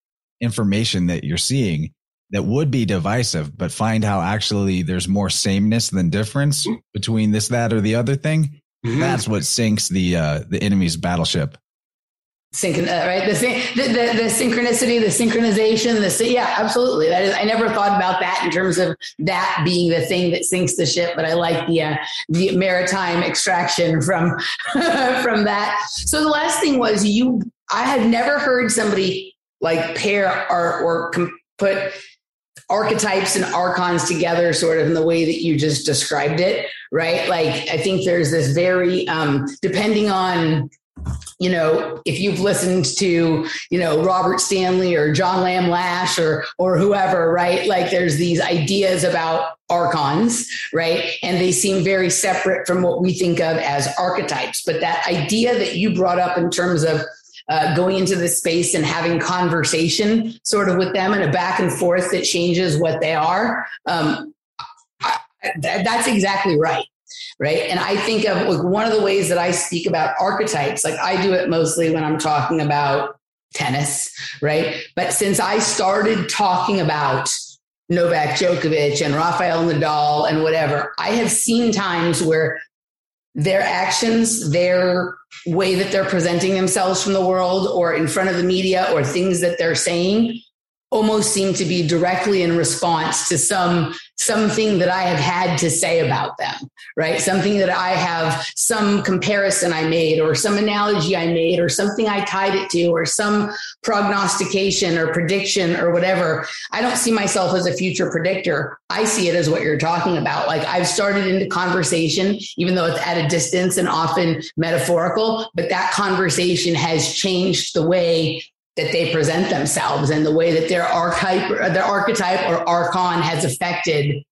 information that you're seeing that would be divisive, but find how actually there's more sameness than difference mm-hmm. between this, that, or the other thing. Mm-hmm. That's what sinks the uh, the enemy's battleship. Synchron, uh, right? The, the, the, the synchronicity, the synchronization, the yeah, absolutely. That is, I never thought about that in terms of that being the thing that sinks the ship, but I like the uh, the maritime extraction from from that. So the last thing was you. I had never heard somebody like pair or or com- put archetypes and archons together sort of in the way that you just described it right like i think there's this very um depending on you know, if you've listened to, you know, Robert Stanley or John Lamb Lash or or whoever, right? Like there's these ideas about archons, right? And they seem very separate from what we think of as archetypes. But that idea that you brought up in terms of uh, going into the space and having conversation sort of with them and a back and forth that changes what they are. Um, I, that's exactly right right? And I think of like one of the ways that I speak about archetypes, like I do it mostly when I'm talking about tennis, right? But since I started talking about Novak Djokovic and Rafael Nadal and whatever, I have seen times where their actions, their way that they're presenting themselves from the world or in front of the media or things that they're saying almost seem to be directly in response to some something that I have had to say about them, right? Something that I have some comparison I made or some analogy I made or something I tied it to or some prognostication or prediction or whatever. I don't see myself as a future predictor. I see it as what you're talking about. Like I've started into conversation, even though it's at a distance and often metaphorical, but that conversation has changed the way that they present themselves and the way that their archetype, their archetype or archon has affected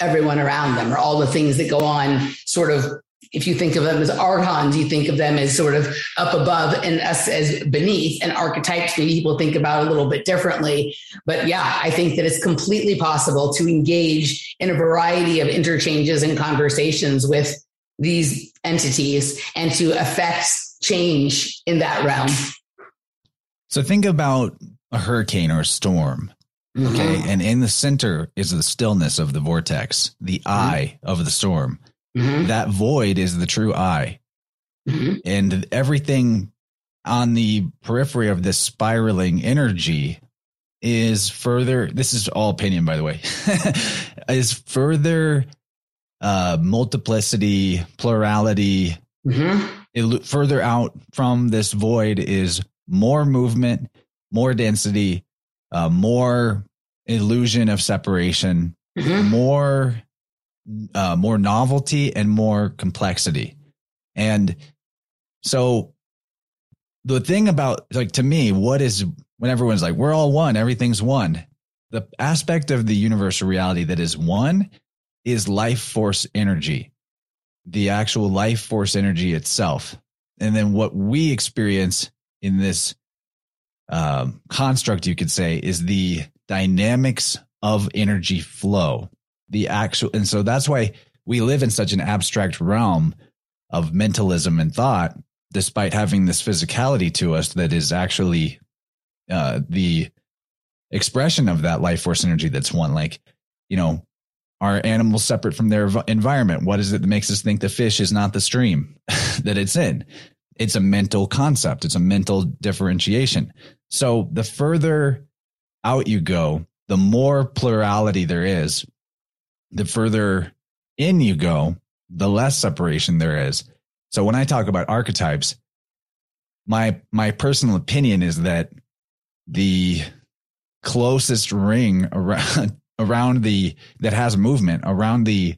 everyone around them, or all the things that go on. Sort of, if you think of them as archons, you think of them as sort of up above and us as beneath. And archetypes, maybe people think about a little bit differently. But yeah, I think that it's completely possible to engage in a variety of interchanges and conversations with these entities and to affect change in that realm. So think about a hurricane or a storm. Mm-hmm. Okay. And in the center is the stillness of the vortex, the mm-hmm. eye of the storm. Mm-hmm. That void is the true eye. Mm-hmm. And everything on the periphery of this spiraling energy is further, this is all opinion, by the way, is further uh, multiplicity, plurality. Mm-hmm. It, further out from this void is more movement, more density, uh, more illusion of separation, mm-hmm. more uh, more novelty, and more complexity. And so, the thing about like to me, what is when everyone's like, "We're all one, everything's one." The aspect of the universal reality that is one is life force energy, the actual life force energy itself. And then what we experience in this um, construct, you could say, is the dynamics of energy flow. The actual, and so that's why we live in such an abstract realm of mentalism and thought despite having this physicality to us that is actually uh, the expression of that life force energy that's one. Like, you know, are animals separate from their environment? What is it that makes us think the fish is not the stream that it's in? It's a mental concept. It's a mental differentiation. So the further out you go, the more plurality there is, the further in you go, the less separation there is. So when I talk about archetypes, my my personal opinion is that the closest ring around around the that has movement around the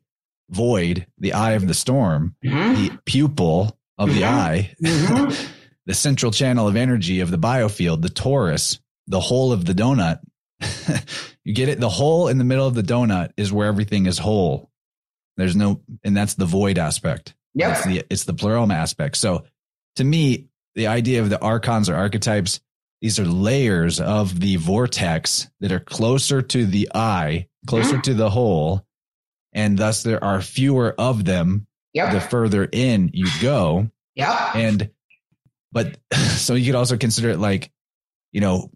void, the eye of the storm, mm-hmm. the pupil of mm-hmm. the eye, mm-hmm. the central channel of energy of the biofield, the torus, the hole of the donut. you get it? The hole in the middle of the donut is where everything is whole. There's no, and that's the void aspect. Yeah, it's the, it's the pleroma aspect. So to me, the idea of the archons or archetypes these are layers of the vortex that are closer to the eye, closer mm-hmm. to the hole, and thus there are fewer of them yep. the further in you go. Yeah. And but so you could also consider it like, you know,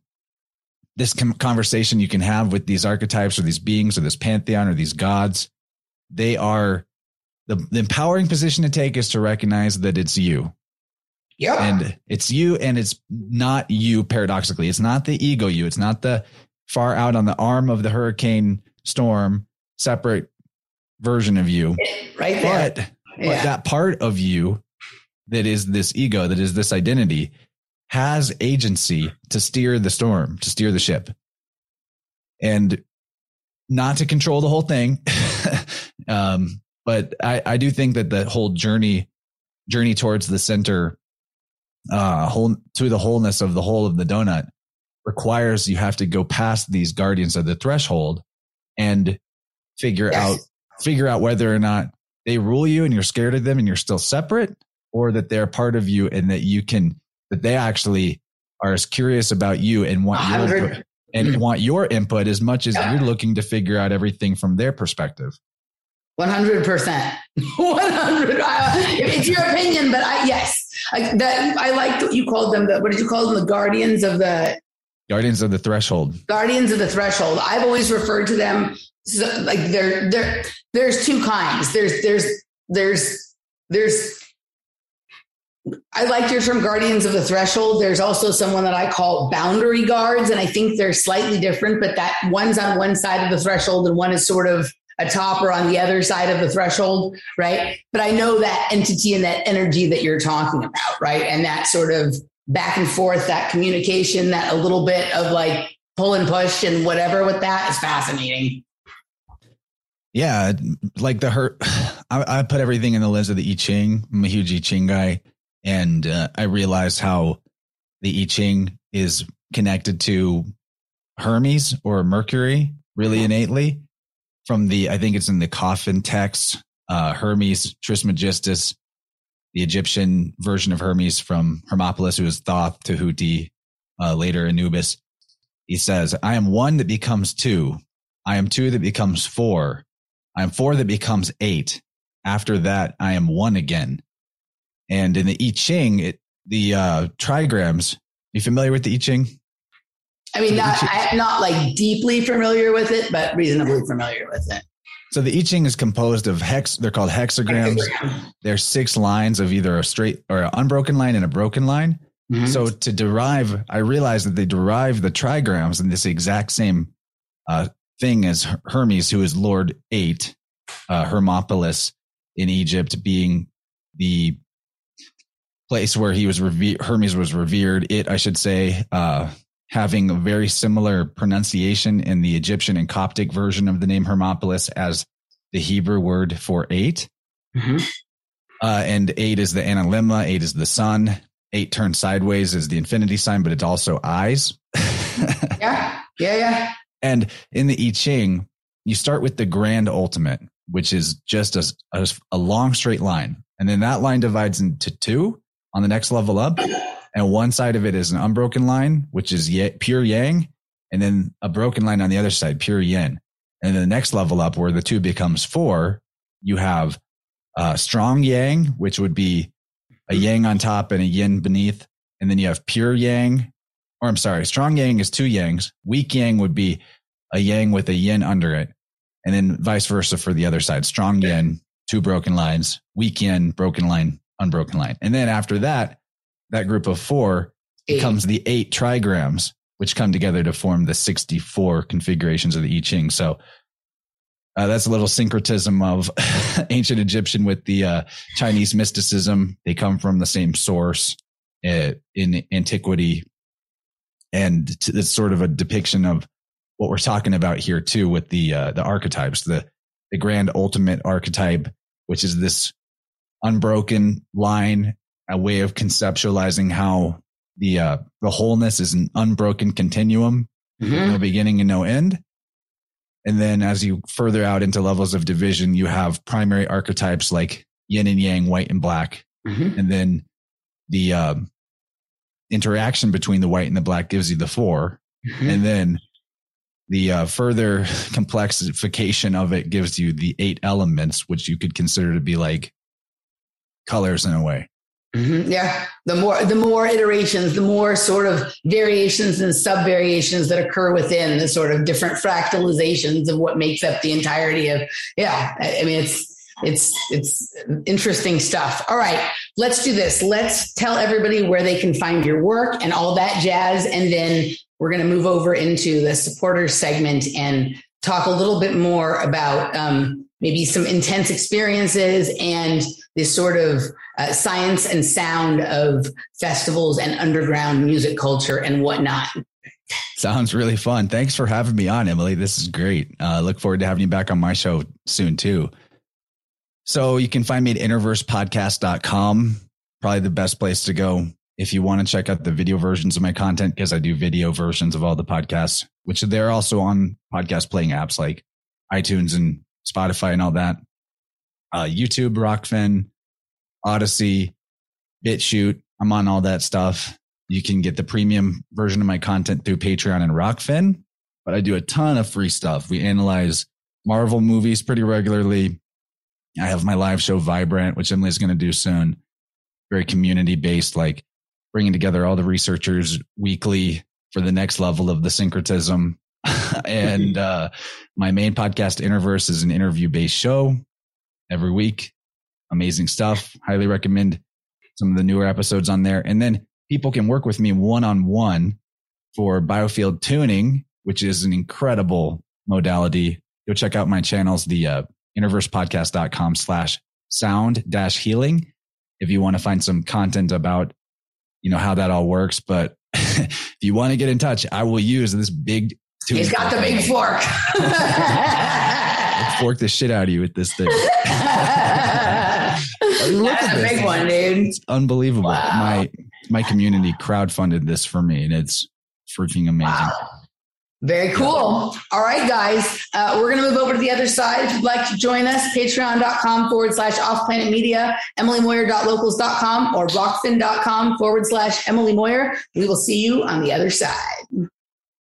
this conversation you can have with these archetypes or these beings or this pantheon or these gods, they are the, the empowering position to take is to recognize that it's you. Yeah. And it's you and it's not you paradoxically. It's not the ego you. It's not the far out on the arm of the hurricane storm separate version of you. Right there. But, yeah. but that part of you that is this ego, that is this identity, has agency to steer the storm, to steer the ship. And not to control the whole thing. um, but I, I do think that the whole journey journey towards the center uh, whole to the wholeness of the whole of the donut requires you have to go past these guardians of the threshold and figure yes. out figure out whether or not they rule you and you're scared of them and you're still separate or that they're part of you and that you can that they actually are as curious about you and want your input, and mm. want your input as much as yeah. you're looking to figure out everything from their perspective. 100%. 100. Uh, it's your opinion, but I, yes, I, that, I like what you called them the, what did you call them? The guardians of the guardians of the threshold. Guardians of the threshold. I've always referred to them like there, there, there's two kinds. There's, there's, there's, there's, I like your term guardians of the threshold. There's also someone that I call boundary guards, and I think they're slightly different, but that one's on one side of the threshold and one is sort of a top or on the other side of the threshold, right? But I know that entity and that energy that you're talking about, right? And that sort of back and forth, that communication, that a little bit of like pull and push and whatever with that is fascinating. Yeah, like the hurt. I, I put everything in the lens of the I Ching. I'm a huge I Ching guy, and uh, I realized how the I Ching is connected to Hermes or Mercury really innately from the, I think it's in the coffin text, uh, Hermes Trismegistus, the Egyptian version of Hermes from Hermopolis, who was Thoth Tahuti, uh, later Anubis. He says, I am one that becomes two. I am two that becomes four. I am four that becomes eight. After that, I am one again. And in the I Ching, it, the uh, trigrams, you familiar with the I Ching? I mean, not, I'm not like deeply familiar with it, but reasonably familiar with it. So the I Ching is composed of hex. They're called hexagrams. Hexagram. There's six lines of either a straight or an unbroken line and a broken line. Mm-hmm. So to derive, I realized that they derive the trigrams in this exact same uh, thing as Hermes, who is Lord Eight, uh, Hermopolis in Egypt, being the place where he was revered. Hermes was revered. It, I should say, uh, having a very similar pronunciation in the Egyptian and Coptic version of the name Hermopolis as the Hebrew word for 8 mm-hmm. uh, and eight is the analemma, eight is the sun. Eight turned sideways is the infinity sign, but it's also eyes. yeah, yeah, yeah. And in the I Ching, you start with the grand ultimate, which is just a, a, a long straight line. And then that line divides into two on the next level up and one side of it is an unbroken line, which is pure yang, and then a broken line on the other side, pure yin. And then the next level up, where the two becomes four, you have uh, strong yang, which would be a yang on top and a yin beneath. And then you have pure yang, or I'm sorry, strong yang is two yangs. Weak yang would be a yang with a yin under it. And then vice versa for the other side. Strong yin, two broken lines, weak yin, broken line, unbroken line. And then after that, that group of four eight. becomes the eight trigrams, which come together to form the 64 configurations of the I Ching. So uh, that's a little syncretism of ancient Egyptian with the uh, Chinese mysticism. They come from the same source uh, in antiquity. And it's sort of a depiction of what we're talking about here too with the uh, the archetypes, the the grand ultimate archetype, which is this unbroken line, a way of conceptualizing how the uh, the wholeness is an unbroken continuum, mm-hmm. no beginning and no end. And then as you further out into levels of division, you have primary archetypes like yin and yang, white and black. Mm-hmm. And then the uh, interaction between the white and the black gives you the 4 mm-hmm. And then the uh, further complexification of it gives you the eight elements, which you could consider to be like colors in a way. Mm-hmm. Yeah, the more the more iterations, the more sort of variations and sub variations that occur within the sort of different fractalizations of what makes up the entirety of. Yeah, I mean it's it's it's interesting stuff. All right, let's do this. Let's tell everybody where they can find your work and all that jazz, and then we're going to move over into the supporters segment and talk a little bit more about um, maybe some intense experiences and this sort of uh, science and sound of festivals and underground music culture and whatnot. Sounds really fun. Thanks for having me on, Emily. This is great. Uh, look forward to having you back on my show soon, too. So you can find me at innerversepodcast.com, probably the best place to go if you want to check out the video versions of my content, because I do video versions of all the podcasts, which they're also on podcast playing apps like iTunes and Spotify and all that. Uh, YouTube, Rokfin, Odysee, BitChute. I'm on all that stuff. You can get the premium version of my content through Patreon and Rokfin, but I do a ton of free stuff. We analyze Marvel movies pretty regularly. I have my live show Vibrant, which Emily's going to do soon. Very community based, like bringing together all the researchers weekly for the next level of the syncretism. and uh, my main podcast, InnerVerse, is an interview based show every week. Amazing stuff. Highly recommend some of the newer episodes on there. And then people can work with me one on one for biofield tuning, which is an incredible modality. Go check out my channels, the uh, innerversepodcast.com slash sound dash healing. If you want to find some content about, you know, how that all works. But if you want to get in touch, I will use this big He's got the big fork. fork the shit out of you with this thing. Look That's at this. a big one, dude. It's unbelievable. Wow. My my community crowdfunded this for me, and it's freaking amazing. Wow. Very cool. All right, guys. Uh, we're going to move over to the other side. If you'd like to join us, patreon.com forward slash off planet media, emilymoyer.locals.com or rokfin.com forward slash Emily Moyer. We will see you on the other side.